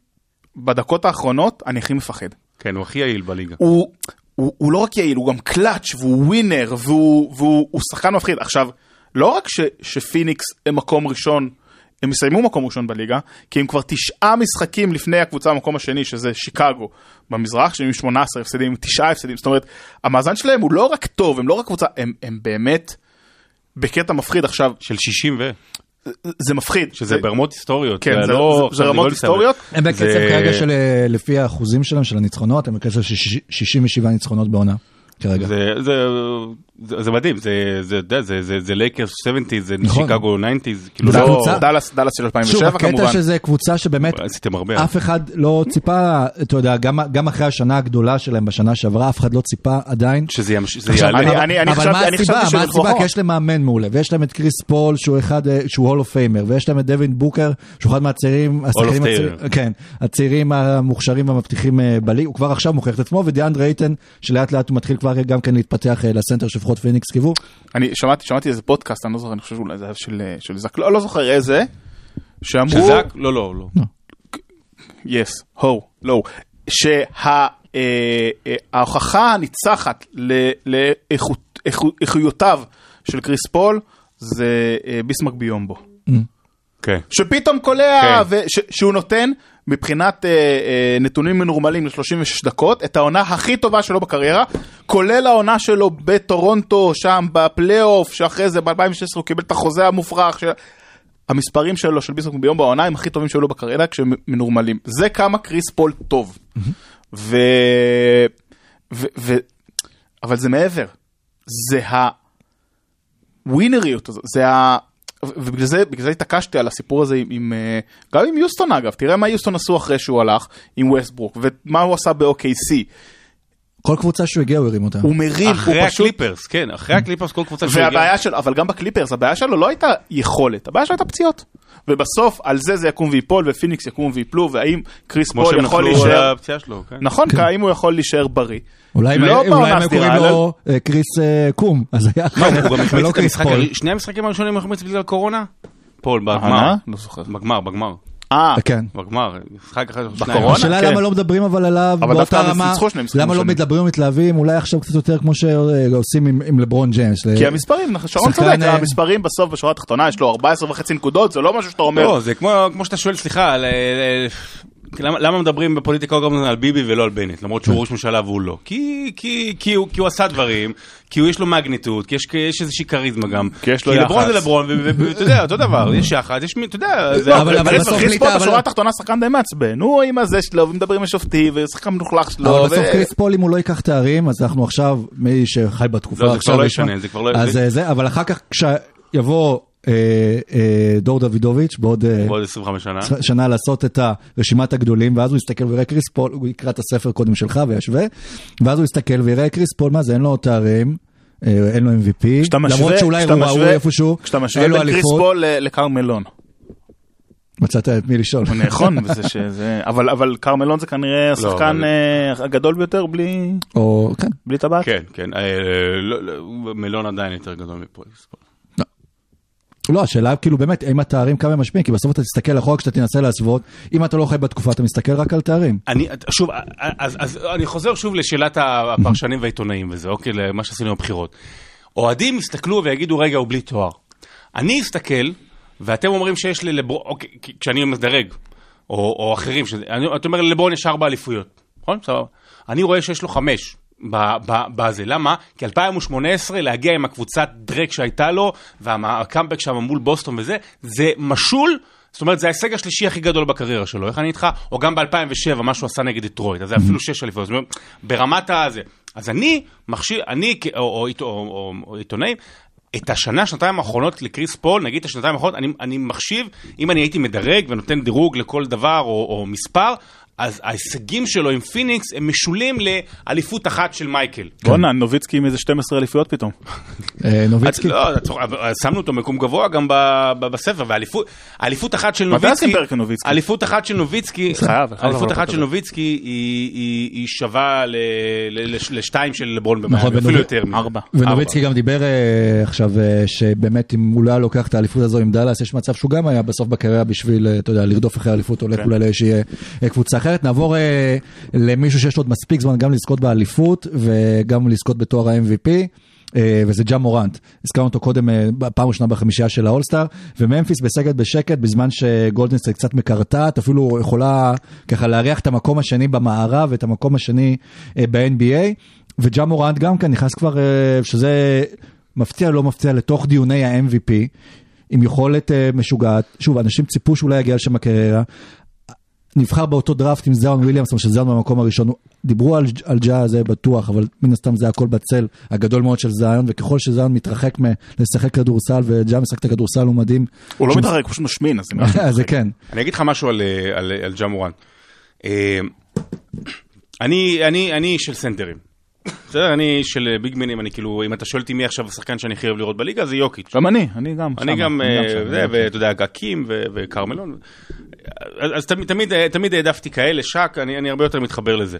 בדקות האחרונות אני הכי מפחד. כן, הוא הכי יעיל בליגה. הוא, הוא, הוא לא רק יעיל, הוא גם קלאץ' והוא ווינר והוא, והוא הוא שחקן מפחיד. עכשיו, לא רק ש, שפיניקס הם מקום ראשון, הם יסיימו מקום ראשון בליגה, כי הם כבר תשעה משחקים לפני הקבוצה במקום השני, שזה שיקגו במזרח, שהם עם 18 הפסדים, תשעה הפסדים. זאת אומרת, המאזן שלהם הוא לא רק טוב, הם לא רק קבוצה, הם, הם באמת בקטע מפחיד. עכשיו, של 60 ו... זה מפחיד. שזה ברמות היסטוריות. כן, זה, לא- זה, זה עכשיו, רמות לא היסטוריות. הם בקצב זה- כרגע של, אה, לפי האחוזים שלהם, של הניצחונות, הם בקצב של שיש- 67 ניצחונות בעונה, כרגע. זה, זה, זה, זה מדהים, זה, זה, זה, זה, זה, זה לייקרס 70, זה נכון. שיקגו 90, כאילו לא, הקבוצה- דאלאס, דאלאס של שוב, 2007 הקטע כמובן. שזה קבוצה שבאמת עשיתם הרבה. אף אחד לא ציפה, אתה יודע, גם, גם אחרי השנה הגדולה שלהם בשנה שעברה, אף אחד לא ציפה עדיין. שזה ימש- זה עכשיו, יעלה. אני- אני- אני אבל חשבתי- מה אני הסיבה? מה הסיבה? כי יש להם מאמן מעולה, ויש להם את קריס פול, שהוא אחד, אה, שהוא Hall of Famer, ויש להם את דווין בוקר, שהוא אחד מהצעירים, השחקנים. הצעירים, כן, הצעירים המוכשרים והמבטיחים אה, בליג, הוא כבר עכשיו מוכיח את עצמו, ודיאנדרה אייטן, שלאט לאט הוא מתחיל כבר גם כן להתפתח אה, לסנטר שלפחות פיניקס קיוו. אני שמעתי, שמעתי איזה פודקאסט, אני לא זוכר, אני חושב שאולי זה היה של, של זק, לא, לא זוכר איזה, שאמרו, של זאק? לא, לא, לא. יס, הו, לא, שההוכחה הניצחת ל- לאיכות- איכות- איכויותיו של קריס פול זה אה, ביסמק ביומבו. כן. שפתאום קולע, כן. וש, שהוא נותן מבחינת אה, אה, נתונים מנורמלים ל-36 דקות, את העונה הכי טובה שלו בקריירה, כולל העונה שלו בטורונטו, שם בפלייאוף, שאחרי זה ב-2016 הוא קיבל את החוזה המופרך. של... המספרים שלו, של ביסמק ביומבו העונה, הם הכי טובים שהיו לו בקריירה כשהם מנורמלים. זה כמה קריס פול טוב. ו... ו... ו... אבל זה מעבר. זה הווינריות הזאת, זה ה... ובגלל זה, זה התעקשתי על הסיפור הזה עם, עם, אה, גם עם יוסטון אגב, תראה מה יוסטון עשו אחרי שהוא הלך עם ווסטברוק, ומה הוא עשה ב-OKC. כל קבוצה שהוא הגיע הוא הרים אותה. הוא מרים, הוא אחרי פשוט... הקליפרס, כן, אחרי הקליפרס כל קבוצה שהוא והבעיה הגיע- שלו, אבל גם בקליפרס, הבעיה שלו לא הייתה יכולת, הבעיה שלו הייתה פציעות. ובסוף על זה זה יקום ויפול, ופיניקס יקום ויפלו, והאם קריס כמו פול שהם יכול על להישאר, הפציעה שלו, כן. נכון, האם הוא יכול להישאר בריא. אולי לא אם הסדירה, קוראים לו אה, קריס אה, קום, אז היה לא, הוא גם אחר, את קריס המשחק, פול. שני המשחקים הראשונים הוא החמיץ בגלל קורונה? פול, בגמר. העונה? לא. בגמר, בגמר. אה, כן. בגמר, משחק אחד, שניים. בקורונה? השאלה כן. למה לא מדברים אבל עליו אבל באותה רמה, למה לא. מדברים ומתלהבים, אולי עכשיו קצת יותר כמו שעושים עם- עם לברון ג'יימס. כי המספרים, שרון שחקן, צודק, אה, המספרים בסוף בשורה התחתונה יש לו 14 וחצי נקודות, זה לא משהו שאתה אומר. לא, זה כמו כמו שאתה שואל, סליחה, אה, אה, למה למה מדברים בפוליטיקה כל הזמן על ביבי ולא על בנט, למרות שהוא ראש ממשלה והוא לא? כי- כי כי הוא כי הוא עשה דברים, כי הוא יש לו magnitude, כי יש- כי יש איזושהי כריזמה גם. כי יש לו לברון יח"צ. זה לברון, ואתה יודע, אותו דבר, יש יח"צ, יש מי, אתה יודע, זה- אבל- בסוף קריס פול אבל- בשורה התחתונה שחקן די מעצבן, הוא עם הזה שלו, ומדברים עם שופטים, ושחקן מלוכלך שלו. אבל ו- בסוף קריס פול אם הוא לא ייקח תארים אז אנחנו עכשיו מי שחי בתקופה לא, זה עכשיו כבר לא ישנה, זה כבר לא- אז זה- אה, זה אבל אחר כך כשיבוא דור דוידוביץ' בעוד אה, בעוד 25 שנה. שנה לעשות את הרשימת הגדולים ואז הוא יסתכל ויראה קריס פול הוא יקרא את הספר קודם שלך וישווה ואז הוא יסתכל ויראה קריס פול מה זה אין לו תארים. אה, אין לו MVP, משווה- למרות שאולי הוא ראוי איפשהו, כשאתה משווה בין קריס. פול ל- לקרמלון. מצאת את מי לשאול. נכון, וזה שזה, אבל אבל קרמלון זה כנראה השחקן אבל- אה, הגדול ביותר בלי או, כן. בלי טבעת. כן, כן, אה, לא- לא, מלון עדיין יותר גדול מפה. לא, השאלה כאילו באמת, האם התארים כמה משפיעים? כי בסוף אתה תסתכל אחורה כשאתה תנסה להסוות, אם אתה לא חי בתקופה, אתה מסתכל רק על תארים. אני, שוב, אז, אז אני חוזר שוב לשאלת הפרשנים והעיתונאים וזה, אוקיי, למה שעשינו בבחירות. אוהדים יסתכלו ויגידו, רגע, הוא בלי תואר. אני אסתכל, ואתם אומרים שיש לי לברון, אוקיי, כשאני מדרג, או, או אחרים, שזה, אני, אתה אומר, לברון יש ארבע אליפויות, נכון? סבבה. אני רואה שיש לו חמש. בזה, למה? כי 2018 להגיע עם הקבוצת דרק שהייתה לו והקאמבק שם מול בוסטון וזה, זה משול, זאת אומרת זה ההישג השלישי הכי גדול בקריירה שלו, איך אני איתך? או גם ב-2007 מה שהוא עשה נגד דטרויט, אז זה אפילו שש אליפויות, זאת אומרת, ברמת הזה. אז אני מחשיב, אני או, או, או, או, או עיתונאים, את השנה, שנתיים האחרונות לקריס פול, נגיד את השנתיים האחרונות, אני, אני מחשיב, אם אני הייתי מדרג ונותן דירוג לכל דבר או, או מספר, אז ההישגים שלו עם פיניקס הם משולים לאליפות אחת של מייקל. בואנה, נוביצקי עם איזה 12 אליפויות פתאום. אה, נוביצקי. לא, אבל שמנו אותו מקום גבוה גם בספר, ואליפות אחת של מתי נוביצקי, עושים פרק על נוביצקי? אליפות אחת של נוביצקי, אליפות אחת. של נוביצקי היא- שווה ל- ל- לש- לשתיים של לברון במיאמי, נכון, אפילו יותר מזה. ארבע. ונוביצקי גם דיבר אה, עכשיו אה, שבאמת אם הוא לא היה לוקח את האליפות הזו עם דאלאס יש מצב שהוא גם היה בסוף בקריירה בשביל אה, אתה יודע לרדוף אחרי האליפות הולך כן. אולי לאיזושהי אה, קבוצה אחרת נעבור אה, למישהו שיש לו עוד מספיק זמן גם לזכות באליפות וגם לזכות בתואר ה-MVP. אה, וזה ג'ה מורנט, הזכרנו אותו קודם אה, פעם ראשונה בחמישייה של האולסטאר, וממפיס בשקט בשקט בזמן שגולדנסטייט קצת מקרטעת, אפילו יכולה ככה להריח את המקום השני במערב ואת המקום השני אה, ב-NBA, וג'ה מורנט גם כן נכנס כבר, שזה מפתיע לא מפתיע, לתוך דיוני ה-MVP, עם יכולת משוגעת, שוב, אנשים ציפו שאולי יגיע לשם הקריירה, נבחר באותו דראפט עם זיון וויליאמסון, שזיון במקום הראשון, דיברו על, על ג'ה זה בטוח, אבל מן הסתם זה הכל בצל הגדול מאוד של זיון, וככל שזיון מתרחק מלשחק כדורסל, וג'ה משחק את הכדורסל הוא מדהים. הוא לא מתרחק, הוא פשוט משמין, אז זה כן. אני אגיד לך משהו על, אה, על, על ג'ה מורן. אה, אני, אני, אני של סנטרים. בסדר, אני של אה, ביגמנים, אני כאילו, אם אתה שואל אותי מי עכשיו השחקן שאני הכי אוהב לראות בליגה, זה יוקיץ'. גם אני, אני גם אני גם, אה, זה, גם ואתה יודע, גקים ו- וכרמלון. אז אז תמיד- תמיד אה, תמיד העדפתי כאלה, שק, אני אני הרבה יותר מתחבר לזה.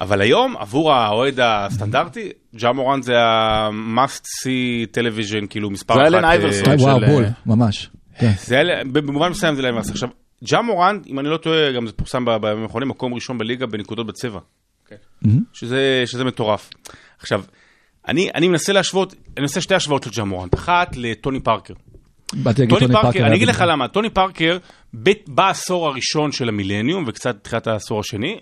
אבל היום, עבור האוהד הסטנדרטי, ג'ה מורן זה ה-must see television, כאילו מספר זה אחת. אלן אה, אייברסון. וואו, בול, ממש. כן. זה במובן מסוים זה להם עכשיו, ג'ה מורן, אם אני לא טועה, גם זה פורסם ב- בימים האחרונים, מקום ראשון בליגה בנקודות בצבע. שזה, שזה מטורף. עכשיו, אני, אני מנסה להשוות, אני עושה שתי השוואות לג'ה מורן, אחת לטוני פארקר. באתי להגיד טוני פארקר, היה אני אגיד לך. למה, טוני פארקר, ב- בעשור הראשון של המילניום, וקצת תחילת העשור השני,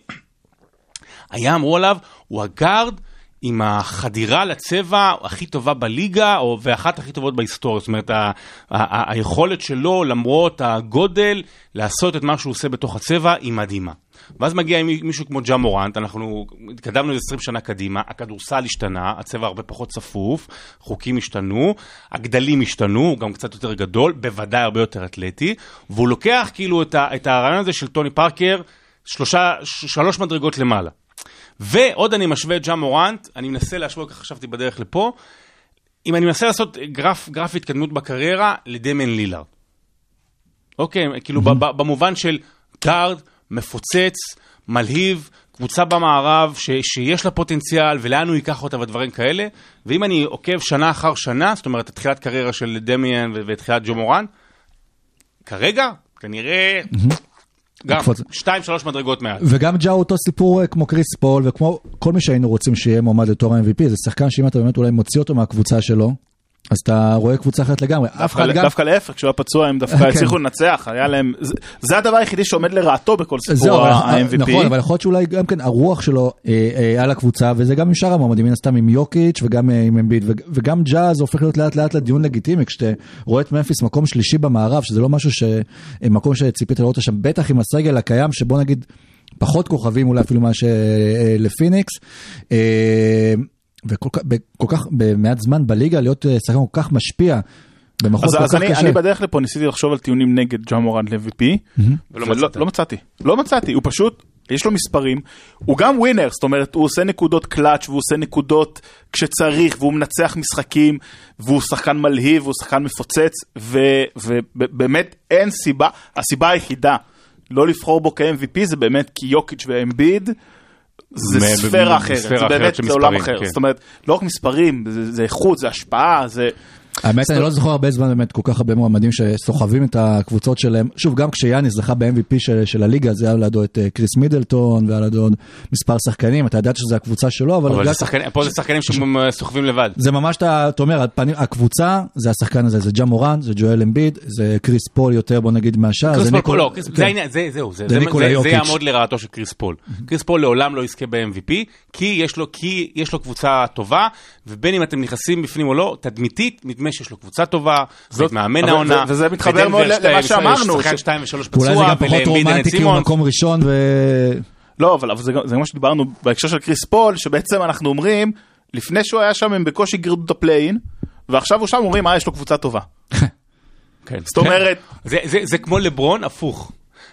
היה אמרו עליו, הוא הגארד עם החדירה לצבע הכי טובה בליגה, או, ואחת הכי טובות בהיסטוריה. זאת אומרת, ה- ה- ה- היכולת שלו, למרות הגודל, לעשות את מה שהוא עושה בתוך הצבע, היא מדהימה. ואז מגיע מי- מישהו כמו ג'ה מורנט, אנחנו התקדמנו איזה 20 שנה קדימה, הכדורסל השתנה, הצבע הרבה פחות צפוף, חוקים השתנו, הגדלים השתנו, הוא גם קצת יותר גדול, בוודאי הרבה יותר אתלטי, והוא לוקח כאילו את, ה- את הרעיון הזה של טוני פארקר, שלושה, שלוש מדרגות למעלה. ועוד אני משווה את ג'ה מורנט, אני מנסה להשוות, ככה חשבתי בדרך לפה, אם אני מנסה לעשות גרף, גרף התקדמות בקריירה, לדמיאן לילארד. אוקיי, כאילו ב- במובן של גארד, מפוצץ, מלהיב, קבוצה במערב ש, שיש לה פוטנציאל ולאן הוא ייקח אותה ודברים כאלה, ואם אני עוקב שנה אחר שנה, זאת אומרת, תחילת קריירה של דמיאן ו- ותחילת ג'ה מורנט, כרגע, כנראה, גם. שתיים, שלוש מדרגות מעל. וגם הוא אותו סיפור אה, כמו קריס פול וכמו כל מי שהיינו רוצים שיהיה מועמד לתואר ה-MVP זה שחקן שאם אתה באמת אולי מוציא אותו מהקבוצה שלו אז אתה רואה קבוצה אחרת לגמרי. אף אחד דווקא- גם... דווקא להפך, כשהוא היה פצוע הם דווקא כן. הצליחו לנצח, היה להם, זה- זה הדבר היחידי שעומד לרעתו בכל סיפור ה-MVP. נכון, אבל יכול להיות שאולי גם כן הרוח שלו אה, אה, על הקבוצה, וזה גם עם שאר המועמדים, מן הסתם עם יוקיץ' וגם אה, עם אמביד, וג- וגם ג'אז הופך להיות לאט לאט לדיון לגיטימי, כשאתה רואה את ממפיס מקום שלישי במערב, שזה לא משהו ש... אה, מקום שציפית לראות שם, בטח עם הסגל הקיים, שבוא נגיד פחות כוכבים אולי אפילו מה שלפיניקס. וכל כך, בכל כך, במעט זמן בליגה, להיות אה, שחקן כל כך משפיע. במחוז אז, כל אז כך אני, קשה. אני בדרך לפה ניסיתי לחשוב על טיעונים נגד ג'ה מורן ל-MVP, ולא ולא מצאת. לא מצאתי. לא מצאתי, הוא פשוט, יש לו מספרים, הוא גם ווינר, זאת אומרת, הוא עושה נקודות קלאץ' והוא עושה נקודות כשצריך, והוא מנצח משחקים, והוא שחקן מלהיב, והוא שחקן מפוצץ, ובאמת אין סיבה, הסיבה היחידה לא לבחור בו כ-MVP זה באמת כי יוקיץ' ואמביד. זה מ- ספירה אחרת, זה אחרת באמת, זה עולם אחר, כן. זאת אומרת, לא רק מספרים, זה זה איכות, זה השפעה, זה... האמת, אני לא זוכר הרבה זמן באמת כל כך הרבה מועמדים שסוחבים את הקבוצות שלהם. שוב, גם כשיאניס זכה ב-MVP של, של הליגה, זה היה לידו את אה, קריס מידלטון, והיה לידו עוד מספר שחקנים, אתה ידעת שזו הקבוצה שלו, אבל... אבל זה שחקנים, פה זה שחקנים שסוחבים לבד. זה ממש, אתה אומר, הקבוצה זה השחקן הזה, זה ג'ה מורנט, זה ג'ואל אמביד, זה קריס פול יותר, בוא נגיד, מהשאר. קריס פול, לא, כן. זה העניין, זה- זהו, זה זה זה- ניקולה זה- זה יוקיץ'. יעמוד לרעתו של קריס פול. קריס פול לעולם לא יזכה ב-MVP, כי יש לו קבוצה טובה, ובין אם אתם נכנסים בפנים או לא, תדמיתית, נדמה שיש לו קבוצה טובה, זאת מאמן העונה. זה- וזה מתחבר מאוד למה שאמרנו, שחקן ש- 2 ו-3 אולי זה פצוע, גם פחות ולאמביד אין את רומנטי, כי הוא סימון. מקום ראשון, ו... לא, אבל זה מה שדיברנו בהקשר של קריס פול, שבעצם אנחנו אומרים, לפני שהוא היה שם הם בקושי גירדו את הפליין, ועכשיו הוא שם אומרים, אה, יש לו קבוצה טובה. כן. זאת אומרת, זה, זה, זה כמו לברון הפוך.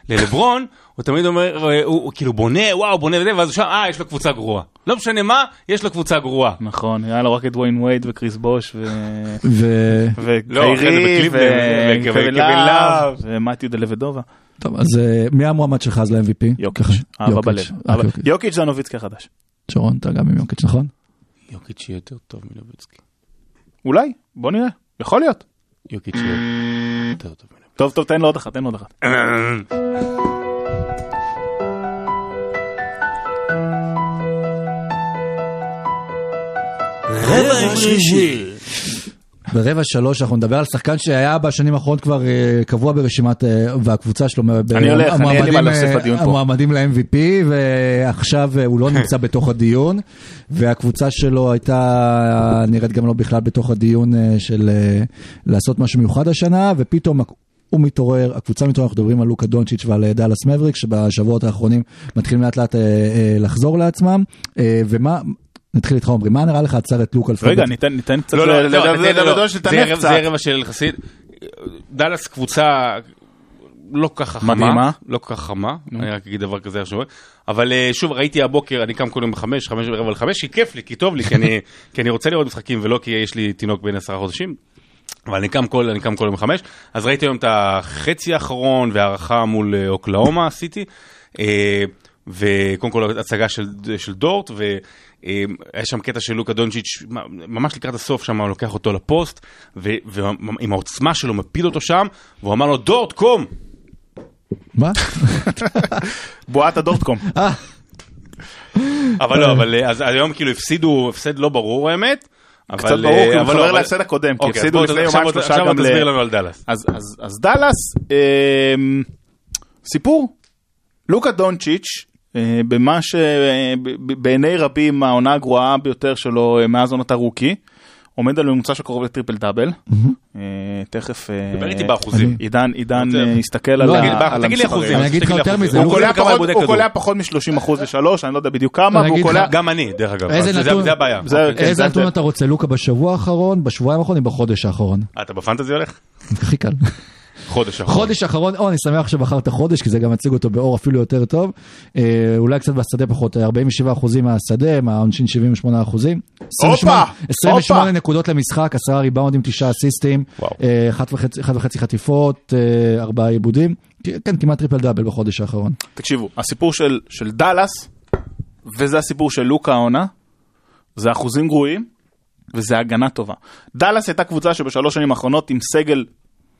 ללברון, הוא תמיד אומר, אה, הוא, הוא כאילו בונה, וואו, בונה וזה, ואז הוא שם, אה, יש לו קבוצה גרועה. לא משנה מה, יש לו קבוצה גרועה. נכון, היה לו רק את דוויין ווייד וקריס בוש ו... ו... לא, אחרי זה וקיירי בקליבלנד, ו- וקווין לאב. ומתיו דלבדובה. טוב, אז אה, מי המועמד שלך אז ל-MVP? יוקיץ'. אהבה. בלב. אה, יוקיץ'. זה הנוביצקי החדש. שרון, אתה גם עם יוקיץ', נכון? יוקיץ' יהיה יותר טוב מנוביצקי. אולי, בוא נראה, יכול להיות. יוקיץ' יהיה יותר טוב. טוב, טוב, תן לו עוד אחת, תן לו עוד אחת. רבע שלישי. ברבע שלוש אנחנו נדבר על שחקן שהיה בשנים האחרונות כבר אה, קבוע ברשימת, אה, והקבוצה שלו, אני הולך, אני אין לי מה להוסיף אה, לדיון פה. המועמדים ל-MVP, ועכשיו הוא לא נמצא בתוך הדיון, והקבוצה שלו הייתה נראית גם לא בכלל בתוך הדיון של לעשות משהו מיוחד השנה, ופתאום הוא מתעורר, הקבוצה מתעוררת, אנחנו מדברים על לוקה דונצ'יץ' ועל אה, דאלאס מבריק, שבשבועות האחרונים מתחילים לאט לאט אה, אה, לחזור לעצמם, אה, ומה... נתחיל איתך עומרי, מה נראה לך עצר את לוקה לפחות? רגע, ניתן ניתן קצת לא, לא, לא, לא, לא. זה ערב- של יחסית. דאלאס קבוצה לא כל כך חכמה. מדהימה. לא כל כך חכמה, אני רק אגיד דבר כזה עכשיו. אבל אה, שוב, ראיתי הבוקר, אני קם כל יום בחמש, חמש ורבע לחמש, כי כיף לי, כי טוב לי, כי אני רוצה לראות משחקים ולא כי יש לי תינוק בן עשרה חודשים. אבל אני קם כל, אני קם כל יום בחמש, אז ראיתי היום את החצי האחרון והערכה מול אה, אוקלאומה עשיתי, אה, וקודם כל הצגה של, של דורט, והיה שם קטע של לוקה דונצ'יץ', ממש לקראת הסוף שם הוא לוקח אותו לפוסט, ו- ועם העוצמה שלו מפיל אותו שם, והוא אמר לו דורט קום! מה? בועת הדורטקום. אה, אבל לא, אבל אה, אז היום כאילו הפסידו, הפסד לא ברור האמת. אבל, קצת ברור, אה, הוא אבל אבל- להפסד הקודם, כי אוקיי, הפסידו לפני עכשיו יומיים שלושה עכשיו גם ל... תסביר לנו על דאלאס. אז דאלאס, אמ, סיפור. לוקה דונצ'יץ', אה, במה שבעיני רבים העונה הגרועה ביותר שלו אה, מאז עונת הרוקי, עומד על ממוצע שקרוב לטריפל דאבל. אה, תכף אה, דבר איתי באחוזים. עידן, עידן אה, יסתכל לא, על תגיד- ה- על תגיד לי המספרים. אחוזים. אני אגיד לך תגיד לי יותר אחוזים. מזה, הוא קולע פחות- איבודי הוא כדור. קולע פחות מ-30 אחוז לשלוש, אני לא יודע בדיוק כמה, והוא קולע... גם אני, דרך אגב. זה- הבעיה. זה- אוקיי. כן, איזה זה נתון. אתה רוצה, לוקה בשבוע האחרון, בשבועיים האחרונים, בחודש האחרון? אה, אתה בפנטזי הולך? הכי קל. חודש אחרון. חודש אחרון, או אני שמח שבחרת חודש, כי זה גם מציג אותו באור אפילו יותר טוב. אה, אולי קצת בשדה פחות, אה, 47% מהשדה, מהעונשין 78%. 28 28 הופה. נקודות למשחק, 10 ריבאונדים, 9 אסיסטים, וואו. אה, חטיפות, 4 איבודים. כן, כמעט triple double בחודש האחרון. תקשיבו, הסיפור של, של דאלאס, וזה הסיפור של לוקה העונה, זה אחוזים גרועים, וזה הגנה טובה. דאלאס הייתה קבוצה שבשלוש שנים האחרונות עם סגל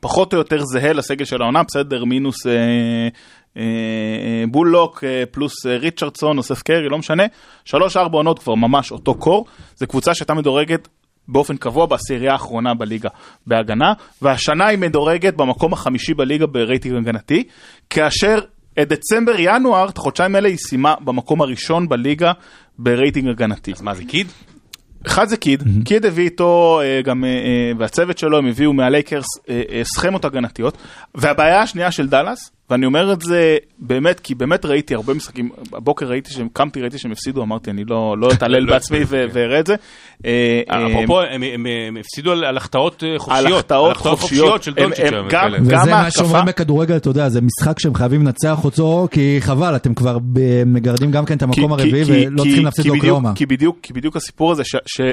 פחות או יותר זהה לסגל של העונה, בסדר, מינוס אה, אה, אה, בולוק, אה, פלוס אה, ריצ'רדסון, או סת' קרי, לא משנה. שלוש ארבע עונות כבר ממש אותו core. זו קבוצה שהייתה מדורגת באופן קבוע בעשירייה האחרונה בליגה בהגנה, והשנה היא מדורגת במקום החמישי בליגה ברייטינג הגנתי, כאשר את דצמבר-ינואר, את החודשיים האלה היא סיימה במקום הראשון בליגה ברייטינג הגנתי. אז מה זה קיד? אחד זה קיד, קיד הביא איתו אה, גם, אה, אה, והצוות שלו, הם הביאו מהלייקרס אה, אה, סכמות הגנתיות. והבעיה השנייה של דאלאס, ואני אומר את זה באמת, כי באמת ראיתי הרבה משחקים, הבוקר ראיתי שהם, קמתי, ראיתי שהם הפסידו, אמרתי, אני לא לא אתעלל לא בעצמי ו- ואראה את זה. אה, אה, אפרופו, הם- הם הפסידו על החטאות אה, חופשיות. על החטאות חופשיות. של דונצ'יץ'. וזה מה שאומרים בכדורגל, אתה יודע, זה משחק שהם חייבים לנצח אותו, כי חבל, אתם כבר מגרדים גם כן את המקום הרביעי, ולא כי- צריכים להפסיד כי בדיוק- לאוקלאומה. כי בדיוק, הסיפור הזה,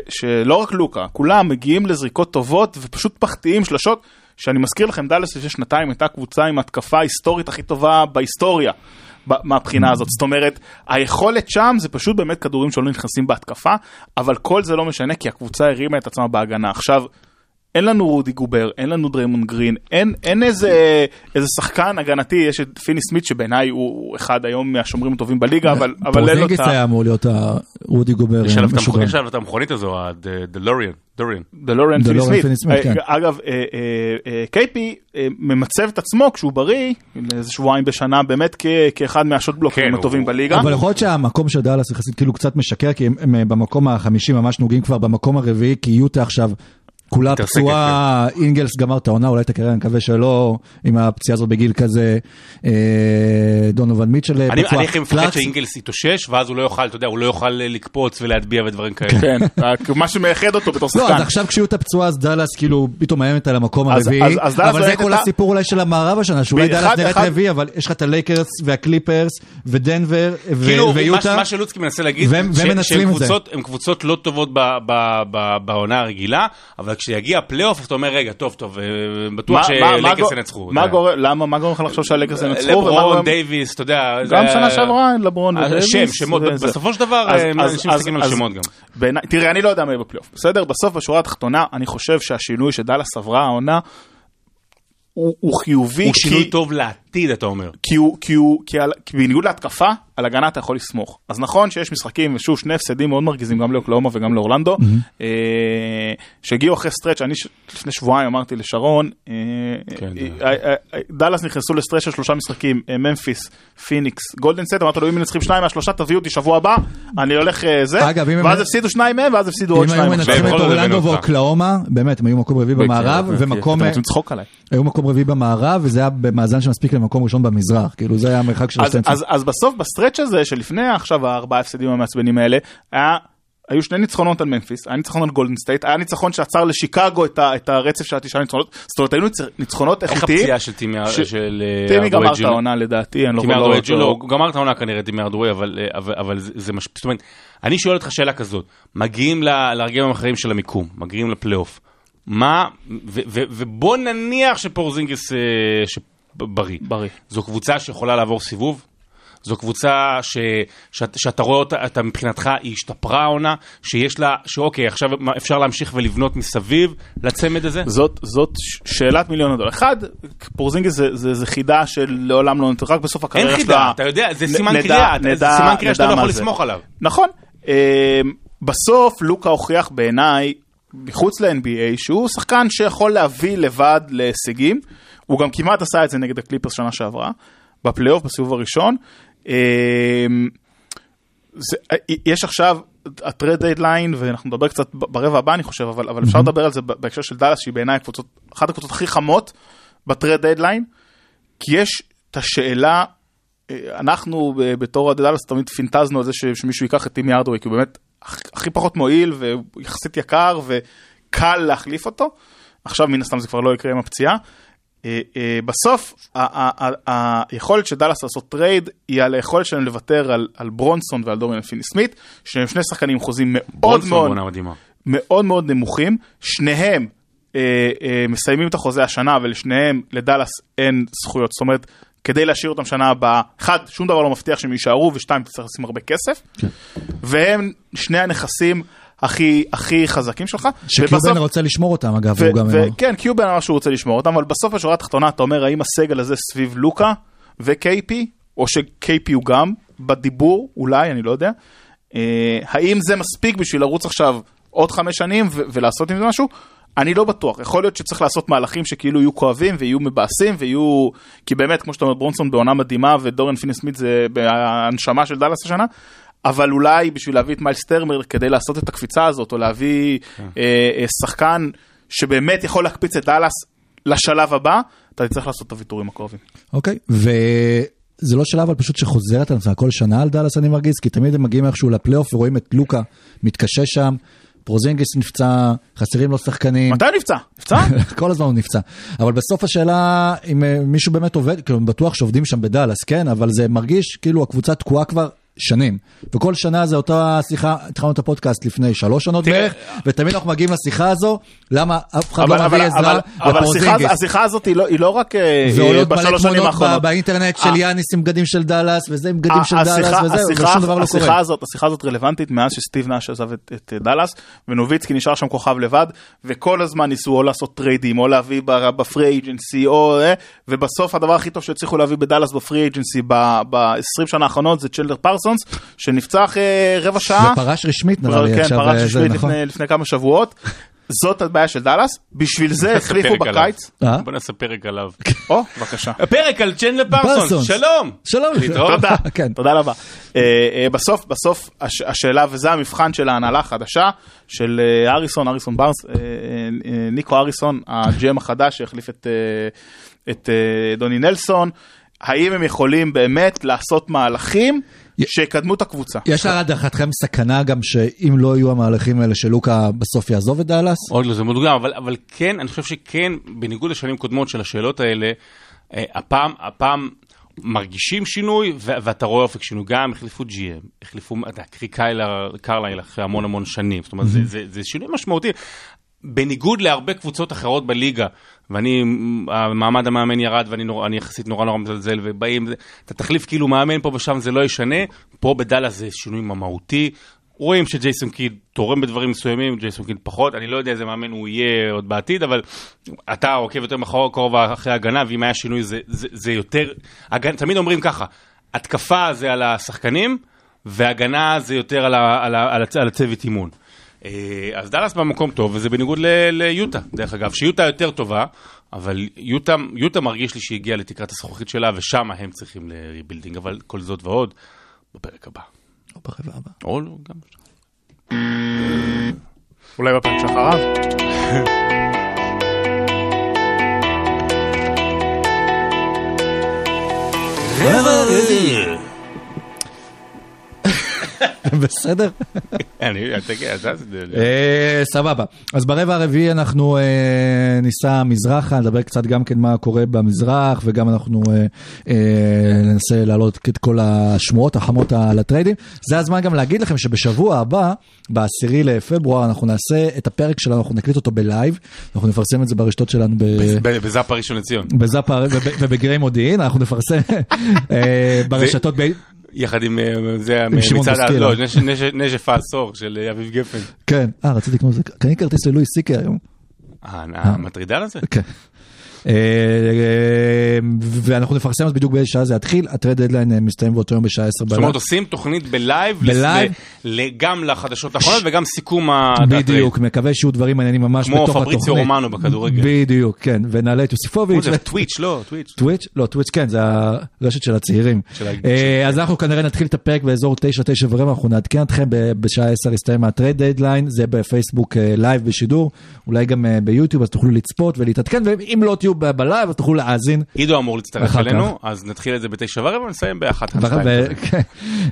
שלא רק לוקה, כולם מגיעים לזריקות טובות ופשוט מחטיאים שלשות, שאני מזכיר לכם, דאלאס לפני שנתיים הייתה קבוצה עם התקפה ההיסטורית הכי טובה בהיסטוריה. מהבחינה הזאת, זאת אומרת, היכולת שם זה פשוט באמת כדורים שלא נכנסים בהתקפה, אבל כל זה לא משנה כי הקבוצה הרימה את עצמה בהגנה. עכשיו, אין לנו רודי גובר, אין לנו דריימון גרין, אין, אין איזה, איזה שחקן הגנתי, יש את פיני סמית שבעיניי הוא, אחד היום מהשומרים הטובים בליגה, אבל, אבל אין לו את פורזינגיס ה... היה אמור להיות הרודי גובר יש עליו את. המכונית- הזו, הדלוריאן. דוריאן. דלוריאן פיני דלוריאן סמית. פיני סמית, כן. אה, אגב, אה, אה, KP ממצב את עצמו כשהוא בריא, לאיזה שבועיים בשנה, באמת כ- כאחד מה shot blockers כן, הטובים בליגה. אבל יכול להיות שהמקום של דאלאס יחסית כאילו קצת משקר, כי הם במקום החמישי ממש נוגעים כבר במקום הרביעי, כי יוטה עכשיו כולה פצועה, אינגלס גמר את העונה, אולי את הקריירה, אני מקווה שלא, עם הפציעה הזאת בגיל כזה, אה, דונובן מיטשל אני פצוע. אני הכי מפחד שאינגלס יתאושש, ואז הוא לא יוכל, אתה יודע, הוא לא יוכל אה, לקפוץ ולהטביע ודברים כאלה. כן, רק מה שמייחד אותו בתור לא, אז שחקן. עכשיו כשיוטה פצועה, אז דאלאס כאילו פתאום מאיימת על המקום הרביעי, אז- אז דאלאס אבל זה כל הסיפור אולי של המערב השנה, שאולי דאלאס נראית רביעי, אבל יש לך את הלייקרס והקליפרס ודנבר כאילו, מה, ויוטה. מה שלוצקי מנסה להגיד. קבוצות, לא טובות בעונה הרגילה, אבל כשיגיע הפלייאוף, אתה אומר, רגע, טוב, טוב, אה, בטוח גו- ינצחו. מה. גורם, למה, מה גורם לך לחשוב שהלייקרס ינצחו? ומה לברון, דייוויס, אתה יודע. גם שנה שעברה, לברון ודייוויס. השם, שמות. בסופו של דבר, אה, אנשים מסתכלים על שמות גם. תראה, אני לא יודע מה יהיה בפלייאוף, בסדר? בסוף, בשורה התחתונה, אני חושב שהשינוי שדאלאס עברה העונה, הוא חיובי, הוא שינוי טוב לעתיד, אתה אומר. כי הוא, כי הוא, כי, על, כי בניגוד להתקפה, על הגנה אתה יכול לסמוך. אז נכון שיש משחקים, ושוב, שני הפסדים מאוד מרגיזים גם לאוקלאומה וגם לאורלנדו, אה, שהגיעו אחרי stretch, אני ש- לפני שבועיים אמרתי לשרון, אה, כן, אה, אה, אה, דאלאס נכנסו ל stretch של שלושה משחקים, אה, ממפיס, פיניקס, גולדן סטייט, אמרתי לו, אם מנצחים שניים מהשלושה, תביאו אותי שבוע הבא, אני הולך אה, זה, אגב, הם- ואז הפסידו שניים מהם, ואז הפסידו עוד אם היו שניים. מנצחים. את אורלנדו. ואוקלאומה, באמת, הם היו מקום רביעי במערב, אוקיי, ומקום... אתם רוצים לצחוק עליי. היו מקום רביעי במערב, וזה היה במאזן שמספיק למקום ראשון במזרח, כאילו זה היה המרחק של אז, הסטנציה. אז, אז בסוף ב stretch הזה שלפני עכשיו הארבעה הפסדים המעצבנים האלה, היה, היו שני ניצחונות על ממפיס, היה ניצחון על גולדן סטייט, היה ניצחון שעצר לשיקגו את, ה, את הרצף של התשעה ניצחונות, זאת אומרת היו ניצ- ניצחונות איך איכותיים. הפציעה של טימי ש- של אה, טימי גמר את? העונה לדעתי, אני לא לא- הארדוויי, לא- הוא גמר את העונה כנראה טימי הארדוויי, אבל אה, אבל- אבל זה זה מש... זאת אומרת, אני שואל אותך שאלה כזאת, מגיעים ל- לרגעים האחרים של המיקום, מגיעים לפלייאוף, מה, ו- ו- ובוא נניח שפורזינגיס אה, בריא. בריא. זו קבוצה שיכולה לעבור סיבוב? זו קבוצה ש, שאת, שאתה רואה אותה, אתה מבחינתך, היא השתפרה העונה, שיש לה, שאוקיי, עכשיו אפשר להמשיך ולבנות מסביב לצמד הזה? זאת, זאת ש- שאלת מיליון הדולר. אחד, פורזינגיס זה, זה, זה חידה שלעולם לא נותנת, רק בסוף אין הקריירה שלה. חידה, אתה יודע, זה נ- סימן קריאה, זה נדע- סימן קריאה שאתה לא יכול זה. לסמוך עליו. נכון. אה, בסוף לוקה הוכיח בעיניי, מחוץ ל-NBA, שהוא שחקן שיכול להביא לבד להישגים. הוא גם כמעט עשה את זה נגד הקליפרס שנה שעברה, בפלייאוף, בסיבוב הראשון. אה, זה, יש עכשיו ה trade deadline, ואנחנו נדבר קצת ברבע הבא אני חושב, אבל, אבל אפשר לדבר על זה בהקשר של דאלאס, שהיא בעיניי הקבוצות, אחת הקבוצות הכי חמות ב trade deadline, כי יש את השאלה, אה, אנחנו ב- בתור אוהדי דאלאס תמיד פינטזנו על זה שמישהו ייקח את טימי הארדוויי, כי הוא באמת הכ- הכי פחות מועיל ויחסית יקר וקל להחליף אותו. עכשיו מן הסתם זה כבר לא יקרה עם הפציעה. אה, אה, בסוף היכולת של דאלאס לעשות trade היא על היכולת שלהם לוותר על, על ברונסון ועל דוריאן פיני סמית, שהם שני שחקנים עם חוזים מאוד מאוד. מאוד מאוד נמוכים, שניהם אה, אה, מסיימים את החוזה השנה ולשניהם לדאלאס אין זכויות, זאת אומרת כדי להשאיר אותם שנה הבאה, אחד, שום דבר לא מבטיח שהם יישארו, ושתיים, תצטרך לשים הרבה כסף, והם שני הנכסים הכי הכי חזקים שלך, שקיובן רוצה לשמור אותם אגב, הוא גם. וכן, קיובן אמר שהוא רוצה לשמור אותם, אבל בסוף השורה התחתונה אתה אומר האם הסגל הזה סביב לוקה ו-KP, או ש-KP הוא גם בדיבור, אולי, אני לא יודע. אה, האם זה מספיק בשביל לרוץ עכשיו עוד חמש שנים ו- ולעשות עם זה משהו? אני לא בטוח, יכול להיות שצריך לעשות מהלכים שכאילו יהיו כואבים ויהיו מבאסים ויהיו, כי באמת, כמו שאתה אומר, ברונסון בעונה מדהימה ודורן פיני סמית זה בהנשמה של דאלאס השנה, אבל אולי בשביל להביא את מיילס טרמר כדי לעשות את הקפיצה הזאת, או להביא אה, אה, שחקן שבאמת יכול להקפיץ את דאלאס לשלב הבא, אתה תצטרך לעשות את הוויתורים הקרובים. אוקיי, וזה לא שאלה אבל פשוט שחוזרת על עצמה כל שנה על דאלאס אני מרגיז, כי תמיד הם מגיעים איכשהו לפלייאוף ורואים את לוקה מתקשה שם, פורזינגיס נפצע, חסרים לו שחקנים. מתי נפצע? נפצע? כל הזמן הוא נפצע. אבל בסוף השאלה אם אה, מישהו באמת עובד, כאילו בטוח שעובדים שם בדאלאס, כן, אבל זה מרגיש כאילו הקבוצה תקועה כבר שנים. וכל שנה זה אותה שיחה, התחלנו את הפודקאסט לפני שלוש שנות תראה, בערך, ותמיד אנחנו מגיעים לשיחה הזו, למה אף אחד אבל- לא מביא עזרה אבל- אבל השיחה-. השיחה הזאת היא לא- היא לא רק אה, ועולות מלא בשלוש שנים תמונות האחרונות. ב- באינטרנט של אה. יאניס עם בגדים של דאלאס, וזה עם בגדים של השיחה- דאלאס, השיחה- ושום דבר לא השיחה קורה. הזאת, השיחה הזאת רלוונטית מאז שסטיב נאש עזב את, את דאלאס, ונוביצקי נשאר שם כוכב לבד, וכל הזמן ניסו או לעשות טריידים, או להביא ב free agency, או... אה, ובסוף הדבר הכי טוב שהצליחו להביא בדאלאס ב free agency ב-20 שנה האחרונות זה צ'נדלר פרסונס, שנפצע אחרי רבע שעה. ופרש רשמית נראה לי כן, עכשיו, פרש אה, רשמית נכון. לפני, לפני כמה שבועות. זאת הבעיה של דאלאס, בשביל זה החליפו פרק. בקיץ. אה? בוא נעשה פרק עליו. או, בבקשה. הפרק על צ'נדלר פרסונס. שלום! שלום. תודה, כן. תודה רבה. אה, אה, בסוף, בסוף הש- השאלה, וזה המבחן של ההנהלה החדשה, של אה, אריסון, אריסון בארנס, אה, אה, ניקו אריסון, הג'ם החדש שהחליף את, אה, אה, דוני נלסון, האם הם יכולים באמת לעשות מהלכים שיקדמו את הקבוצה? יש להערכתכם סכנה גם שאם לא יהיו המהלכים האלה שלוקה בסוף יעזוב את דאלאס? עוד לא, זה מודגם, אבל, אבל כן, אני חושב שכן, בניגוד לשנים קודמות של השאלות האלה, אה, הפעם, הפעם מרגישים שינוי, ו- ואתה רואה אופק שינוי. גם החליפו GM, החליפו, אתה יודע, קרי קיילר, קרלייל אחרי המון המון שנים, זאת אומרת, זה, זה, זה שינוי משמעותי. בניגוד להרבה קבוצות אחרות בליגה, ואני, המעמד המאמן ירד ואני נור, יחסית נורא נורא מזלזל, ובאים, אתה תחליף כאילו מאמן פה ושם, זה לא ישנה, פה בדאלאס זה שינוי מהותי. רואים שג'ייסון קיד תורם בדברים מסוימים, ג'ייסון קיד פחות, אני לא יודע איזה מאמן הוא יהיה עוד בעתיד, אבל אתה עוקב יותר קרוב אחרי הגנה, ואם היה שינוי זה, זה, זה יותר, הגנ... תמיד אומרים ככה, התקפה זה על השחקנים, והגנה זה יותר על, ה, על, ה, על הצוות אימון. אה, אז דאלאס במקום טוב, וזה בניגוד ל- ליוטה, דרך אגב, שיוטה יותר טובה, אבל יוטה, יוטה מרגיש לי שהיא הגיעה לתקרת הזכוכית שלה, ושם הם צריכים ל rebuilding, אבל כל זאת ועוד, בפרק הבא. או ברבע הבא. או לא, גם... אולי בפרק שאחריו? רבע רביעי. בסדר? אני, אתה, אתה, אה, סבבה. אז ברבע הרביעי אנחנו אה, ניסע מזרחה, נדבר קצת גם כן מה קורה במזרח, וגם אנחנו אה, ננסה להעלות את כל השמועות החמות על הטריידים. זה הזמן גם להגיד לכם שבשבוע הבא, בעשירי לפברואר, אנחנו נעשה את הפרק שלנו, אנחנו נקליט אותו ב live, אנחנו נפרסם את זה ברשתות שלנו. בזאפה ראשון לציון. בזאפה וב- ובגריי מודיעין, אנחנו נפרסם ברשתות, יחד עם אה, זה, מצעד. לא, נש- נש- נשף העשור של אה, אביב גפן. כן, אה, רציתי לקנות את זה, קניתי כרטיס ללואי סיקי היום. אה, המטרידן הזה? כן. אה, ואנחנו נפרסם אז בדיוק באיזה שעה זה יתחיל, ה trade deadline אה, מסתיים באותו יום בשעה 10 זאת בלילה. אומרת, עושים תוכנית ב live, ב live. גם לחדשות האחרונות וגם סיכום ה trade. בדיוק, מקווה שיהיו דברים מעניינים ממש כמו בתוך התוכנית. פבריציו רומנו בכדורגל. בדיוק, כן, ונעלה את יוסיפוביץ'. זה טוויץ', לא, טוויץ'. טוויץ'? לא, טוויץ' כן, זה הרשת של הצעירים. אה, אז אנחנו כנראה נתחיל את הפרק באזור 9, 9 ורבע, אנחנו נעדכן אתכם בשעה 10 יסתיים ה trade deadline, זה בפייסבוק live בשידור, אולי גם ביוטיוב, אז תוכלו לצפות ולהתעדכן, ואם לא תהיו ב live, אז תוכלו להאזין. עידו אמור להצטרף אלינו, אז נתחיל את זה בתשע ורבע ונסיים באחת. כן.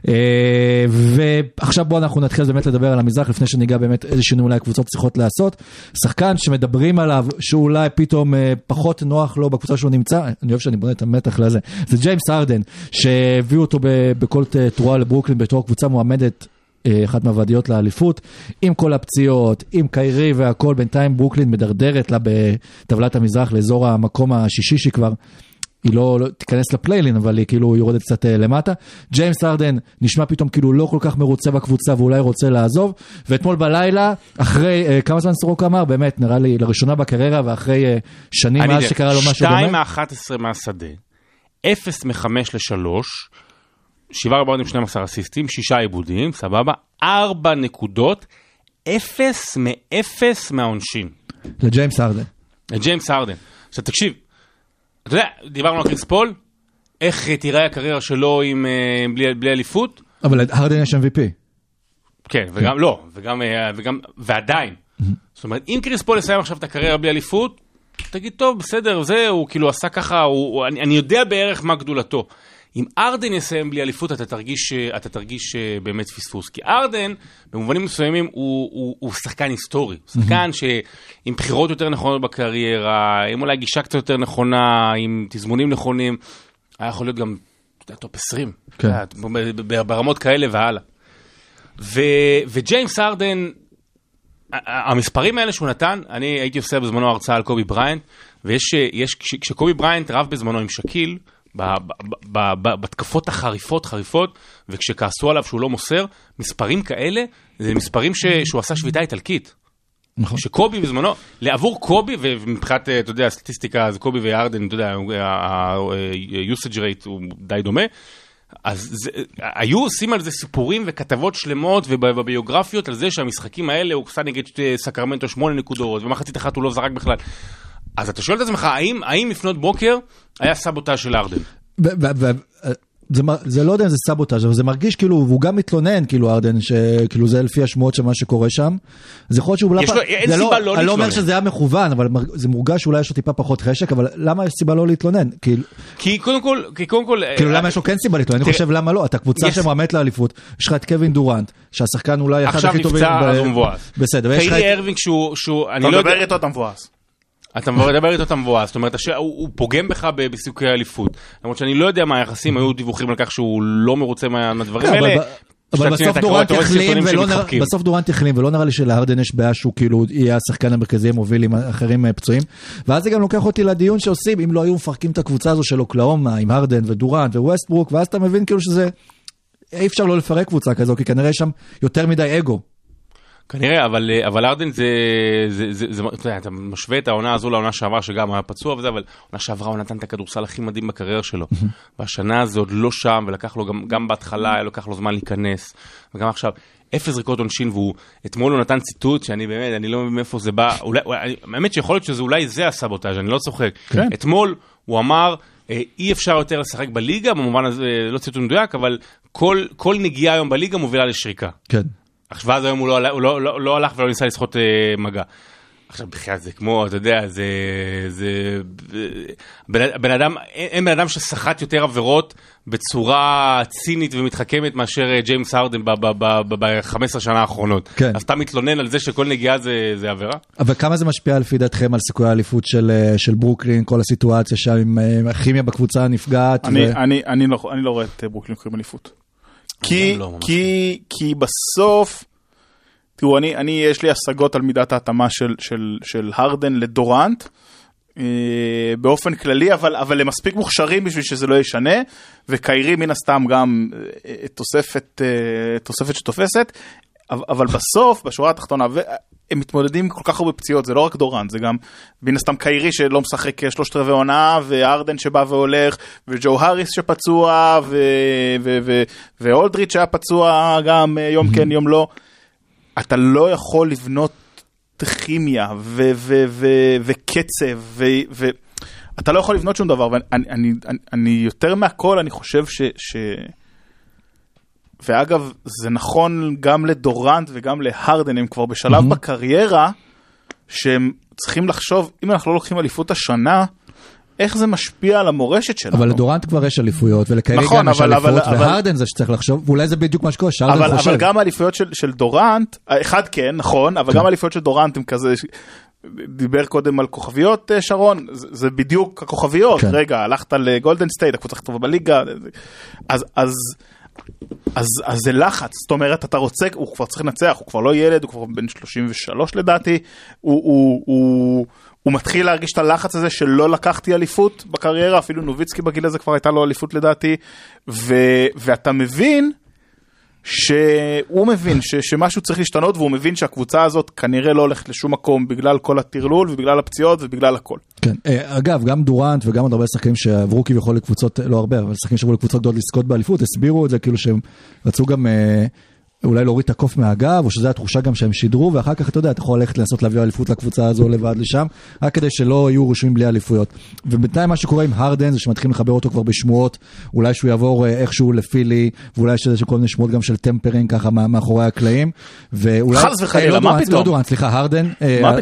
אה, ועכשיו בואו אנחנו נתחיל באמת לדבר על המזרח לפני שניגע באמת איזה שינוי אולי הקבוצות צריכות לעשות. שחקן שמדברים עליו שאולי פתאום אה, פחות נוח לו בקבוצה שהוא נמצא, אני אוהב שאני בונה את המתח לזה, זה ג'יימס ארדן שהביאו אותו בכל תרועה לברוקלין בתור קבוצה מועמדת. אחת מהוועדיות לאליפות, עם כל הפציעות, עם קיירי והכל, בינתיים ברוקלין מדרדרת לה בטבלת המזרח לאזור המקום השישי שהיא כבר היא לא, לא תיכנס לפליילין, אבל היא כאילו יורדת קצת אה, למטה. ג'יימס ארדן נשמע פתאום כאילו לא כל כך מרוצה בקבוצה ואולי רוצה לעזוב. ואתמול בלילה, אחרי, אה, כמה זמן סורוקה אמר? באמת, נראה לי לראשונה בקריירה ואחרי אה, שנים מאז שקרה לו משהו דומה. מ-11 מהשדה, אפס מחמש לשלוש, שבעה רבעונים 12 אסיסטים, שישה עיבודים, סבבה, ארבע נקודות, אפס מאפס מהעונשין. לג'יימס ארדן. ג'יימס הרדן. עכשיו תקשיב, אתה יודע, דיברנו על קריס פול, איך אה, תיראה הקריירה שלו עם, אה, בלי, בלי אליפות? אבל לארדן יש MVP. כן, וגם לא, וגם, אה, וגם, ועדיין. זאת אומרת, אם קריס פול יסיים עכשיו את הקריירה בלי אליפות, תגיד, טוב, בסדר, זה, הוא כאילו עשה ככה, הוא, הוא, אני, אני יודע בערך מה גדולתו. אם ארדן יסיים בלי אליפות, אתה תרגיש, אה, אתה תרגיש אה, באמת פספוס. כי ארדן, במובנים מסוימים, הוא, הוא, הוא שחקן היסטורי. הוא שחקן שעם בחירות יותר נכונות בקריירה, עם אולי גישה קצת יותר נכונה, עם תזמונים נכונים, היה יכול להיות גם, אתה יודע, top 20. כן. ברמות כאלה והלאה. ו- וג'יימס ארדן, המספרים האלה שהוא נתן, אני הייתי עושה בזמנו הרצאה על קובי בריינט, ויש, יש, כש- כשקובי בריינט רב בזמנו עם שקיל, בתקפות החריפות חריפות, וכשכעסו עליו שהוא לא מוסר, מספרים כאלה, זה מספרים ש- שהוא עשה שביתה איטלקית. נכון. שקובי בזמנו, עבור קובי, ומבחינת, אתה יודע, הסטטיסטיקה, אז קובי ויארדן, אתה יודע, ה-usage rate הוא די דומה, אז זה, היו עושים על זה סיפורים וכתבות שלמות ובביוגרפיות על זה שהמשחקים האלה הוא עשה נגד אה, סקרמנטו שמונה נקודות ומחצית אחת הוא לא זרק בכלל. אז אתה שואל את עצמך, האם, האם לפנות בוקר היה סבוטאז' של ארדן? ו- ו- ו- זה, זה לא יודע אם זה סבוטאז' אבל זה מרגיש כאילו, והוא גם מתלונן, כאילו ארדן, שכאילו זה לפי השמועות של מה שקורה שם. אז יכול להיות שהוא... יש לו- אין זה סיבה לא אני לא אומר להתלונן. שזה היה מכוון, אבל זה מורגש שאולי יש לו טיפה פחות חשק, אבל למה יש סיבה לא להתלונן? כאילו, כי קודם כל, כי קודם כל... כאילו אה, למה יש לו כן סיבה להתלונן? אני חושב למה לא, אתה קבוצה שמרמת לאליפות, יש לך את קווין דורנט, שהשחקן אולי אחד עכשיו הכי טובים... נפצע, ב- אז הוא מבואס. בסדר, ויש לך קיירי. ארווינג שהוא, שהוא, אני אתה לא יודע, מדבר איתו, אתה מבואס. אתה מדבר איתו אתה מבואס, זאת אומרת, הש- הוא הוא פוגם בך ב- בסיכויי האליפות. למרות שאני לא יודע מה היחסים, היו דיווחים על כך שהוא לא מרוצה מה- מהדברים כן, האלה. אבל- דורנט החלים, ולא. בסוף דורנט החלים, ולא נראה לי שלהרדן יש בעיה שהוא כאילו יהיה השחקן המרכזי המוביל עם אחרים אה, פצועים. ואז זה גם לוקח אותי לדיון שעושים, אם לא היו מפרקים את הקבוצה הזו של אוקלהומה, עם הרדן ודורנט וווסטברוק, ואז אתה מבין כאילו שזה... אי אפשר לא לפרק קבוצה כזו, כי כנראה יש שם יותר מדי אגו. כנראה, אבל, אה, אבל ארדן זה, זה, זה, זה, אתה יודע, אתה משווה את העונה הזו לעונה שעברה, שגם היה פצוע וזה, אבל עונה שעברה הוא נתן את הכדורסל הכי מדהים בקריירה שלו. והשנה זה עוד לא שם, ולקח לו גם, גם בהתחלה, היה לוקח לו זמן להיכנס, וגם עכשיו. אפס זריקות עונשין, והוא, אתמול הוא נתן ציטוט שאני באמת, אני לא מבין מאיפה זה בא, אולי, אני- האמת שיכול להיות שזה אולי זה הסבוטאז', אני לא צוחק. כן. אתמול הוא אמר, אה, אי אפשר יותר לשחק בליגה, במובן הזה, לא ציטוט מדויק, אבל כל, כל נגיעה היום בליגה מובילה לשריקה. כן. עכשיו ואז היום הוא לא, הוא לא, לא, לא הלך ולא ניסה לסחוט אה, מגע. עכשיו בחייאת זה כמו, אתה יודע, זה... זה בן, בן אדם, אין, אין בן אדם שסחט יותר עבירות בצורה צינית ומתחכמת מאשר אה, ג'יימס הרדן ב-15 שנה האחרונות. כן. אז אתה מתלונן על זה שכל נגיעה זה, זה עבירה? אבל כמה זה משפיע לפי דעתכם על סיכויי האליפות של, אה, של ברוקלין, כל הסיטואציה שם עם אה, הכימיה בקבוצה הנפגעת? אני, ו- אני, אני, לא, אני לא רואה את ברוקלין לוקחים אליפות. כי, גם לא כי, כי בסוף, תראו, אני, אני, יש לי השגות על מידת ההתאמה של, של, של הרדן לדורנט. אה, באופן כללי, אבל, אבל הם מספיק מוכשרים בשביל שזה לא ישנה, וקיירי מן הסתם גם אה, תוספת, אה, תוספת שתופסת, אבל, בסוף, בשורה התחתונה, הם מתמודדים עם כל כך הרבה פציעות, זה לא רק דורנט, זה גם מן הסתם קיירי שלא משחק שלושת רבעי עונה, וארדן שבא והולך, וג'ו האריס שפצוע, ואולדריץ' שהיה פצוע גם אה, יום כן יום לא. אתה לא יכול לבנות כימיה וקצב, ו- ו- אתה לא יכול לבנות שום דבר, ואני אני, אני, אני יותר מהכל, אני חושב ש... ואגב, זה נכון גם לדורנט וגם להרדן, הם כבר בשלב מהמם. בקריירה, שהם צריכים לחשוב, אם אנחנו לא לוקחים אליפות השנה, איך זה משפיע על המורשת שלנו. אבל לדורנט כבר יש אליפויות, ולקיירי נכון, גם יש אבל- אליפות, אבל- אבל- והרדן זה שצריך לחשוב, ואולי זה בדיוק מה שקורה, אבל, שהרדן חושב. אבל גם האליפויות של, של דורנט, אחד כן, נכון, אבל גם האליפויות של דורנט הם כזה, דיבר קודם על כוכביות אה, שרון, זה, זה בדיוק הכוכביות, כן. רגע, הלכת לגולדן סטייט, הקבוצה הכי טובה בליגה, אז, אז, אז, אז זה לחץ, זאת אומרת, אתה רוצה, הוא כבר צריך לנצח, הוא כבר לא ילד, הוא כבר בן 33 לדעתי, הוא, הוא, הוא, הוא מתחיל להרגיש את הלחץ הזה שלא לקחתי אליפות בקריירה, אפילו נוביצקי בגיל הזה כבר הייתה לו אליפות לדעתי, ו, ואתה מבין שהוא מבין ש, שמשהו צריך להשתנות והוא מבין שהקבוצה הזאת כנראה לא הולכת לשום מקום בגלל כל הטרלול ובגלל הפציעות ובגלל הכל. כן. אה, אגב, גם דורנט וגם עוד הרבה שחקנים שעברו כביכול לקבוצות, לא הרבה, אבל שחקנים שעברו לקבוצות גדולות לזכות באליפות, הסבירו את זה כאילו שהם רצו גם אה, אולי להוריד את הקוף מהגב, או שזו התחושה גם שהם שידרו, ואחר כך אתה יודע, אתה יכול ללכת לנסות להביא אליפות לקבוצה הזו לבד לשם, רק כדי שלא יהיו רשומים בלי אליפויות. ובינתיים מה שקורה עם הרדן זה שמתחילים לחבר אותו כבר בשמועות, אולי שהוא יעבור אה, איכשהו לפילי, ואולי יש איזה כל מיני שמועות גם של טמפרינג ככה מאחורי הקלעים, ואולי... חס וחלילה, אה, לא מה דורנט, פתאום? לא דורנט, סליחה, הרדן. אה, מה על-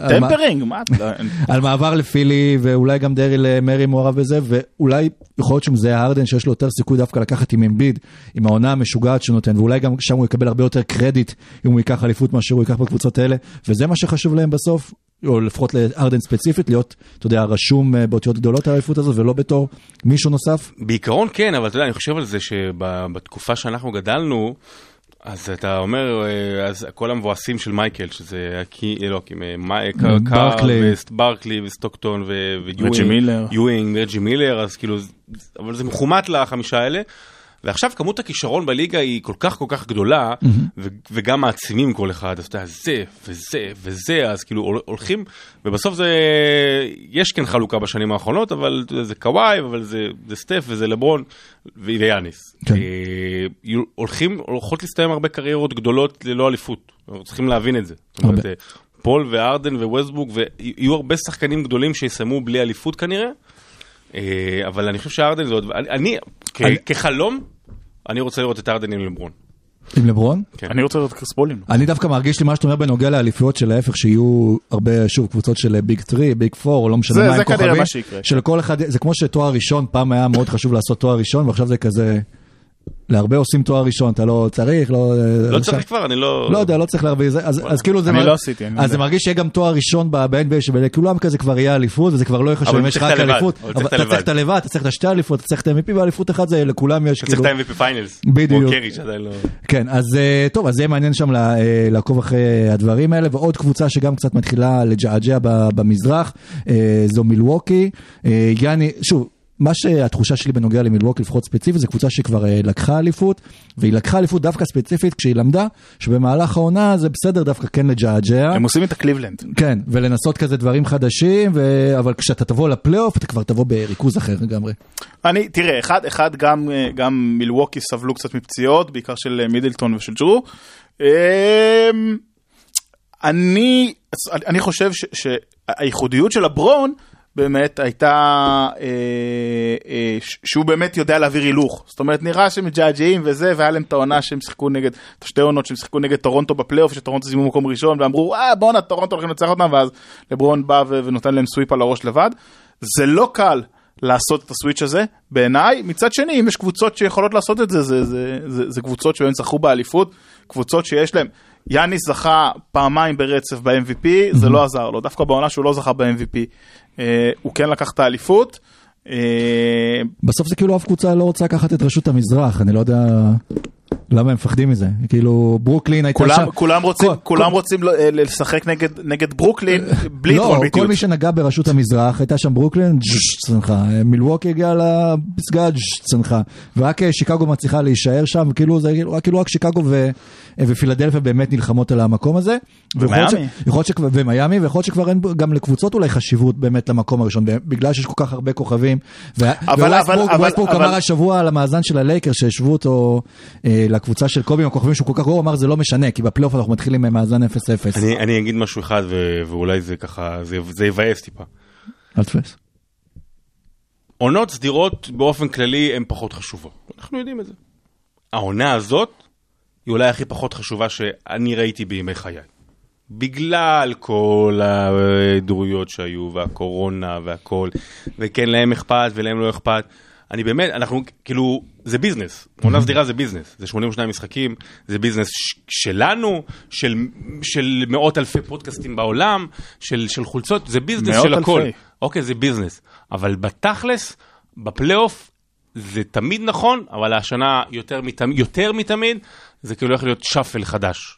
על מעבר לפילי, ואולי גם דריל מרי מעורב בזה, ואולי יכול להיות שזה הרדן שיש לו יותר סיכוי דווקא לקחת עם אמביד, עם העונה המשוגעת שהוא נותן, ואולי גם שם הוא יקבל הרבה יותר קרדיט אם הוא ייקח אליפות מאשר הוא ייקח בקבוצות האלה, וזה מה שחשוב להם בסוף, או לפחות לארדן ספציפית, להיות, אתה יודע, רשום אה, באותיות גדולות האליפות הזאת, ולא בתור מישהו נוסף. בעיקרון כן, אבל אתה יודע, אני חושב על זה שבתקופה שאנחנו גדלנו, אז אתה אומר, אה, אז כל המבואסים של מייקל, שזה הקי, לא, קי, מי- קר- קר, ברקלי. ברקלי וסטוקטון ויואינג, רג'י מילר, אז כאילו, אבל זה מחומט לחמישה האלה. ועכשיו כמות הכישרון בליגה היא כל כך כל כך גדולה, ו- וגם מעצימים כל אחד, אז אתה יודע, זה וזה וזה, אז כאילו הול- הולכים, ובסוף זה, יש כן חלוקה בשנים האחרונות, אבל זה קוואי, אבל זה, זה סטף וזה לברון ויאניס. כן. אה, הולכים, הולכות להסתיים הרבה קריירות גדולות ללא אליפות, אנחנו צריכים להבין את זה. זאת אומרת, הרבה. אה, פול וארדן וווסטברוק, ויהיו הרבה שחקנים גדולים שיסיימו בלי אליפות כנראה. אה, אבל אני חושב שארדן זה עוד... אני- כחלום, אני רוצה לראות את ארדן עם לברון. עם לברון? כן. אני רוצה לראות קריס פולים. אני דווקא מרגיש לי מה שאתה אומר בנוגע לאליפויות של ההפך, שיהיו הרבה, שוב, קבוצות של big 3, big 4, או לא משנה זה- מה זה עם כנראה כוכבים. מה שיקרה. שלכל אחד, זה כמו שתואר ראשון, פעם היה מאוד חשוב לעשות תואר ראשון, ועכשיו זה כזה, להרבה עושים תואר ראשון, אתה לא צריך, לא... לא צריך כבר, אני לא... לא יודע, לא צריך להרבה, זה- אז אז כאילו זה... אני מר- לא עשיתי, אז. זה מרגיש שיהיה גם תואר ראשון ב-NBA, שבכולם כזה כבר יהיה אליפות, וזה כבר לא יחשב אבל אם יש רק אליפות. אבל אתה צריך את הלבד. אתה צריך את השתי אליפות, אתה צריך את ה-MVP ואליפות אחת, זה לכולם יש אתה צריך כאילו... את ה- MVP Finals. בדיוק. כמו קרי שעדיין לא... כן, אז אה, טוב, אז יהיה מעניין שם אה, לעקוב אחרי הדברים האלה, ועוד קבוצה שגם קצת מתחילה לג'עג'ע ב- במזרח, אה, זו מילווקי. יאני, שוב, מה שהתחושה שלי בנוגע למילווקי, לפחות ספציפית, זו קבוצה שכבר אה, לקחה אליפות, והיא לקחה אליפות דווקא ספציפית כשהיא למדה שבמהלך העונה זה בסדר דווקא כן לג'עג'ע. הם עושים את הקליבלנד. כן, ולנסות כזה דברים חדשים, ו... אבל כשאתה תבוא לפלייאוף, אתה כבר תבוא בריכוז אחר לגמרי. אני, תראה, אחד, אחד גם, אה, גם מילווקי סבלו קצת מפציעות, בעיקר של אה, מידלטון ושל ג'רו. אמ, אני, אני חושב שהייחודיות של הברון באמת הייתה אה, אה, ש- שהוא באמת יודע להעביר הילוך. זאת אומרת, נראה שהם מג'עג'עים וזה, והיה להם את העונה שהם שיחקו נגד, את השתי עונות שהם שיחקו נגד טורונטו בפלייאוף, שטורונטו סיימו במקום ראשון, ואמרו, אה, בואנה, טורונטו הולכים לנצח אותם, ואז לברון בא ו- ונותן להם sweep על הראש לבד. זה לא קל. לעשות את ה switch הזה, בעיניי. מצד שני, אם יש קבוצות שיכולות לעשות את זה, זה, זה, זה, זה קבוצות שבהן זכו באליפות, קבוצות שיש להם. יאניס זכה פעמיים ברצף ב-MVP, זה לא עזר לו. דווקא בעונה שהוא לא זכה ב-MVP, אה, הוא כן לקח את האליפות. אה, בסוף זה כאילו אף קבוצה לא רוצה לקחת את רשות המזרח, אני לא יודע למה הם מפחדים מזה. כאילו ברוקלין הייתה כולם, שם... כולם רוצים, כל- כולם כל- רוצים לא- אה, לשחק נגד, נגד ברוקלין בלי לא, יתרון כל ביתיות. מי שנגע ברשות המזרח, הייתה שם ברוקלין, צנחה. מילווקי הגיעה לפסגה, צנחה. ורק אה, שיקגו מצליחה להישאר שם, כאילו זה רק- כאילו רק שיקגו ו- אה, ופילדלפיה באמת נלחמות על המקום הזה. ומיאמי. ומיאמי, ויכול להיות שכבר אין גם לקבוצות אולי חשיבות באמת למקום הראשון, בגלל שיש כל כך הרבה כוכבים. ו- אבל- וווסטברוק- אבל- אבל- אמר השבוע על המאזן של הלייקרס, שהשוו אותו אה, לקבוצה של קובי עם הכוכבים שהוא כל כך גרוע, אמר זה לא משנה, כי בפלייאוף אנחנו מתחילים עם מאזן 0-0. אני, אני אגיד משהו אחד ו- ואולי זה ככה, זה, זה יבאס טיפה. אל תפס. עונות סדירות באופן כללי הן פחות חשובות. אנחנו יודעים את זה. העונה הזאת היא אולי הכי פחות חשובה שאני ראיתי בימי חיי. בגלל כל ההיעדרויות שהיו והקורונה והכל, וכן להם אכפת ולהם לא אכפת. אני באמת, אנחנו כאילו, זה ביזנס, עונה סדירה זה ביזנס, זה 82 משחקים, זה ביזנס שלנו, של, של מאות אלפי פודקאסטים בעולם, של, של חולצות, זה ביזנס של הכל. אלפי. אוקיי, זה ביזנס, אבל בתכלס, בפלייאוף, זה תמיד נכון, אבל השנה יותר, מתמיד, יותר מתמיד, זה כאילו הולך להיות shuffle חדש.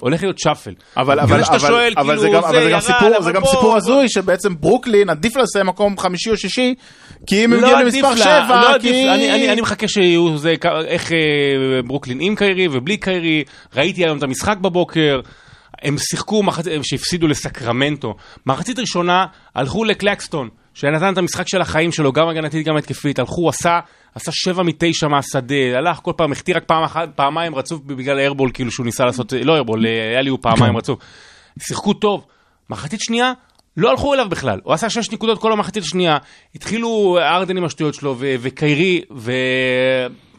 הולך להיות shuffle. אבל, אבל, אבל, שואל, אבל כאילו, זה גם, אבל זה גם סיפור, זה גם בוא, סיפור. הזוי שבעצם ברוקלין עדיף לה לסיים מקום חמישי או שישי, כי אם הם לא יגיעו עדיף למספר 7, לא עדיף, כי... אני, אני, אני מחכה שיהיו, זה, איך אה, ברוקלין עם קיירי ובלי קיירי, ראיתי היום את המשחק בבוקר, הם שיחקו, מחצ- שהפסידו לסקרמנטו, מחצית ראשונה הלכו לקלקסטון, שנתן את המשחק של החיים שלו, גם הגנתית גם התקפית, הלכו, עשה, עשה שבע מתשע מהשדה, הלך כל פעם, החטיא רק פעם אחת, פעמיים רצוף בגלל איירבול, כאילו שהוא ניסה לעשות, לא איירבול, אה, היה לי הוא פעמיים רצוף. שיחקו טוב, מחצית שנייה, לא הלכו אליו בכלל, הוא עשה שש נקודות כל המחצית השנייה, התחילו ארדן עם השטויות שלו וקיירי, ו...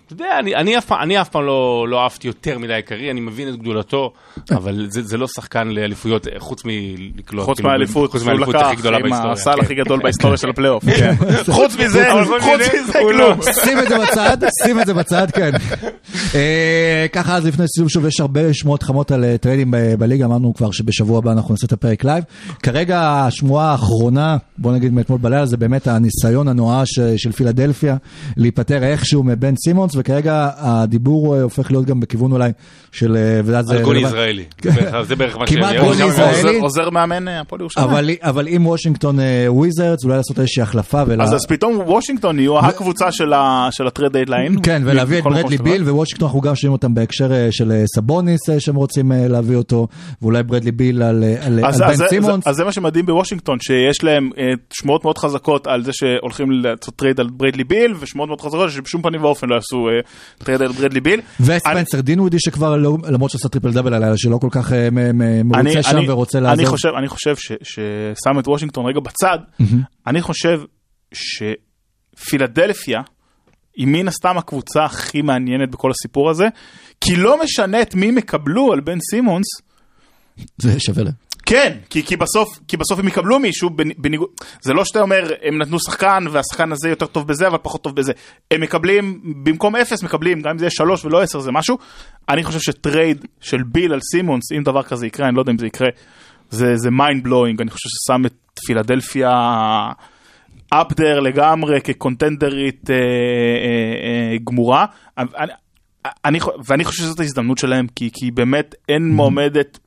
אתה יודע, אני, אני, אף אני אף פעם לא, לא אהבתי יותר מדי קיירי, אני מבין את גדולתו, אבל זה, זה לא שחקן לאליפויות, אה, חוץ מלקלוט. חוץ כאילו, מהאליפות, חוץ מהאליפות הכי גדולה עם בהיסטוריה. הסל כן. הכי גדול בהיסטוריה של הפלייאוף. כן. חוץ מזה, חוץ חוץ מזה, כלום. שים את זה בצד, שים את זה בצד, כן. אה, ככה אז לפני סיום שוב יש הרבה שמועות חמות על אה, טריידים בליגה, אמרנו כבר שבשבוע הבא אנחנו נעשה את הפרק לייב. כרגע השמועה האחרונה, בוא נגיד מאתמול בלילה, זה באמת הניסיון הנואש של פילדלפיה להיפטר איכשהו מבן סימונס, וכרגע הדיבור אה, הופך להיות גם בכיוון אולי של... אה, זה- על גול זה- ישראלי. זה בערך- זה בערך מה ש... כמעט אני- ישראלי. עוזר- עוזר מאמן אה, הפועל ירושלים. אבל, אבל אם וושינגטון אה, וויזרדס, אולי לעשות איזושהי החלפה ולה... אז אז פתאום וושינגטון יהיו הקבוצה של ה- של ה trade deadline. כן, ולהביא את ברדלי ביל, ווושינגטון אנחנו גם שומעים אותם בהקשר אה, של אה, סבוניס אה, שהם רוצים אה, להביא אותו, ואולי ברדלי ביל על אה, על- אז, על אז, בן זה- סימונס. אז זה מה שמדהים בוושינגטון, שיש להם אה, שמועות מאוד חזקות על זה שהולכים לעשות טרייד על ברדלי ביל, ושמועות מאוד חזקות שבשום פנים ואופן לא יעשו אה, טרייד על ברדלי ביל. וספנסר דינווידי שכבר לא- למרות שעשה טריפל דאבל הלילה שלא כל כך אה, מרוצה שם ורוצה. חושב, אני חושב ששם את וושינגטון רגע בצד, אני חושב שפילדלפיה היא מן הסתם הקבוצה הכי מעניינת בכל הסיפור הזה, כי לא משנה את מי הם יקבלו על בן סימונס, זה שווה להם. כן, כי, כי, בסוף, כי בסוף הם יקבלו מישהו בני- בניגוד, זה לא שאתה אומר הם נתנו שחקן והשחקן הזה יותר טוב בזה אבל פחות טוב בזה, הם מקבלים במקום אפס מקבלים גם אם זה יהיה שלוש ולא עשר זה משהו, אני חושב שטרייד של ביל על סימונס אם דבר כזה יקרה אני לא יודע אם זה יקרה, זה, זה mind blowing. אני חושב ששם את פילדלפיה up there לגמרי כקונטנדרית אה, אה, אה, גמורה. אני, אני, ואני חושב שזאת ההזדמנות שלהם כי, כי באמת אין מועמדת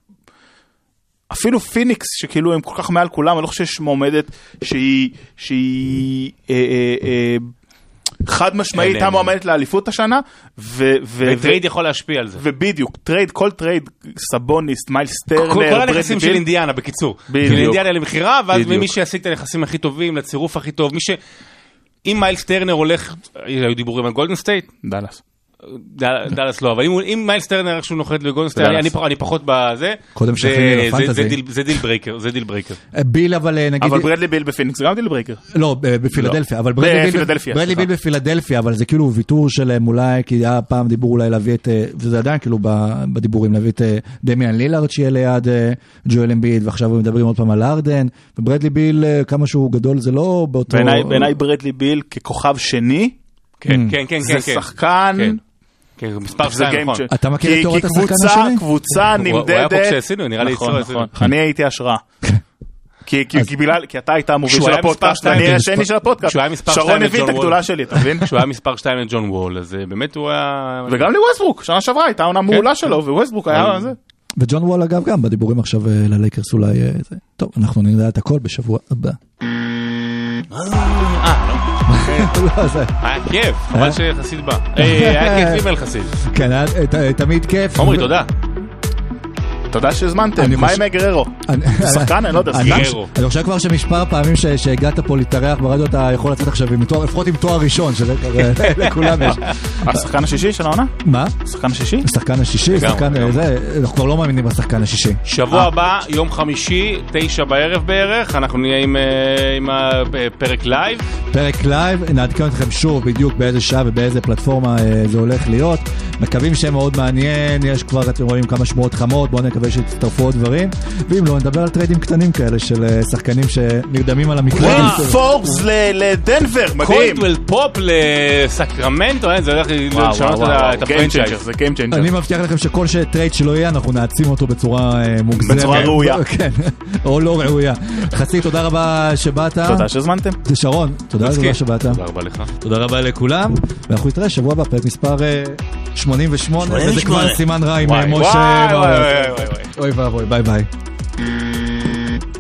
אפילו פיניקס שכאילו הם כל כך מעל כולם אני לא חושב שיש מועמדת שהיא שהיא אה, אה, אה, חד משמעית אין, הייתה. מועמדת לאליפות השנה ו, ו, וטרייד יכול להשפיע על זה. ובדיוק טרייד כל טרייד סבוניס מיילס טרנר כל כל הנכסים של אינדיאנה בקיצור. בדיוק. של אינדיאנה למכירה ואז בדיוק. מי שישיג את הנכסים הכי טובים לצירוף הכי טוב מי ש... אם מיילס טרנר הולך, היו דיבורים על גולדן סטייט, דאלאס. דאלאס לא, אבל אם מיילס טרנר איכשהו נוחת דאלאס. אני פח- אני פחות בזה, קודם זה- לפנטזי. זה deal- זה deal breaker, זה deal breaker. אה, ביל אבל אה, נגיד... אבל ברדלי ביל בפיניקס זה גם deal breaker. לא, ב- בפילדלפיה, אבל ברדלי ביל- בפילדלפיה, אבל זה כאילו ויתור שלהם אולי, כי היה פעם דיבור אולי להביא את, אה, וזה עדיין כאילו ב- בדיבורים, להביא את אה, דמיאן לילארד שיהיה ליד אה, ג'ואל אמביד, ועכשיו הם מדברים עוד פעם על ארדן, וברדלי ביל, אה, כמה שהוא גדול, זה לא באותו... בעיניי ברדלי ביל ככוכב שני כן, Mm. כן, כן, זה כן, כן. שחקן. כן. כן, מספר זה שתיים, נכון. אתה מכיר כי- את תיאוריית כי השחקן השני? קבוצה הוא- הוא היה פה נמדדת. כשעשינו, נראה לי נכון, נכון. אני הייתי השראה. כי כי- כי בגלל, כי אתה היית המוביל של הפודקאסט, אני כן, השני של הפודקאסט. שרון הבין את הגדולה וול. שלי, אתה מבין? כשהוא היה מספר 2 לג'ון וול, אז אה, באמת הוא היה... וגם לווסטברוק, שנה שעברה הייתה עונה מעולה שלו, וווסטברוק היה זה. וג'ון וול אגב גם בדיבורים עכשיו אה, ללייקרס אולי, אה. טוב, אנחנו נדע את הכל בשבוע הבא. היה כיף, חבל שיחסית בא. אה, היה כיף עם אל חסיד. כן, אה, תמיד כיף. עמרי, תודה. תודה שהזמנתם, אני מה עם גררו? שחקן, אני לא יודע. חושב- אני חושב כבר שמספר פעמים ש- שהגעת פה להתארח ברדיו אתה יכול לצאת עכשיו עם תואר, לפחות עם תואר ראשון, שזה אה, לכולם יש. השחקן השישי של העונה? מה? השחקן השישי? השחקן השישי, שחקן, אה. זה, אנחנו כבר לא מאמינים בשחקן השישי. שבוע הבא, יום חמישי, תשע בערב בערך, אנחנו נהיה עם, אה, עם הפרק לייב. פרק לייב, נעדכן אתכם שוב בדיוק באיזה שעה ובאיזה פלטפורמה אה, זה הולך להיות. מקווים שיהיה מאוד מעניין, יש כבר, אתם רואים כמה שמועות חמות, בואו נקווה שיצטרפו עוד דברים. ואם לא, נדבר על טריידים קטנים כאלה של אה, שחקנים שנרדמים על המקרה. וייל פורבס ל- לדנבר, מדהים. קולדוול פופ לסקרמנטו, אה, זה הולך וואו, לשנות וואו, וואו, את ה franchise. זה Game changer. אני מבטיח לכם שכל ש- טרייד שלא יהיה, אנחנו נעצים אותו בצורה אה, מוגזמת. בצורה ראויה. כן, או לא ראויה. חצי, תודה רבה שבאת. תודה שהזמנתם. שרון, תודה. רבה שבאת. תודה רבה לך. תודה רבה לכולם, ואנחנו נתראה שבוע הבא, פרק מספר אה, 88, וזה 88. כבר סימן רע עם אה, וואי, משה. Oi, oi, Bye. Bye bye. Mm.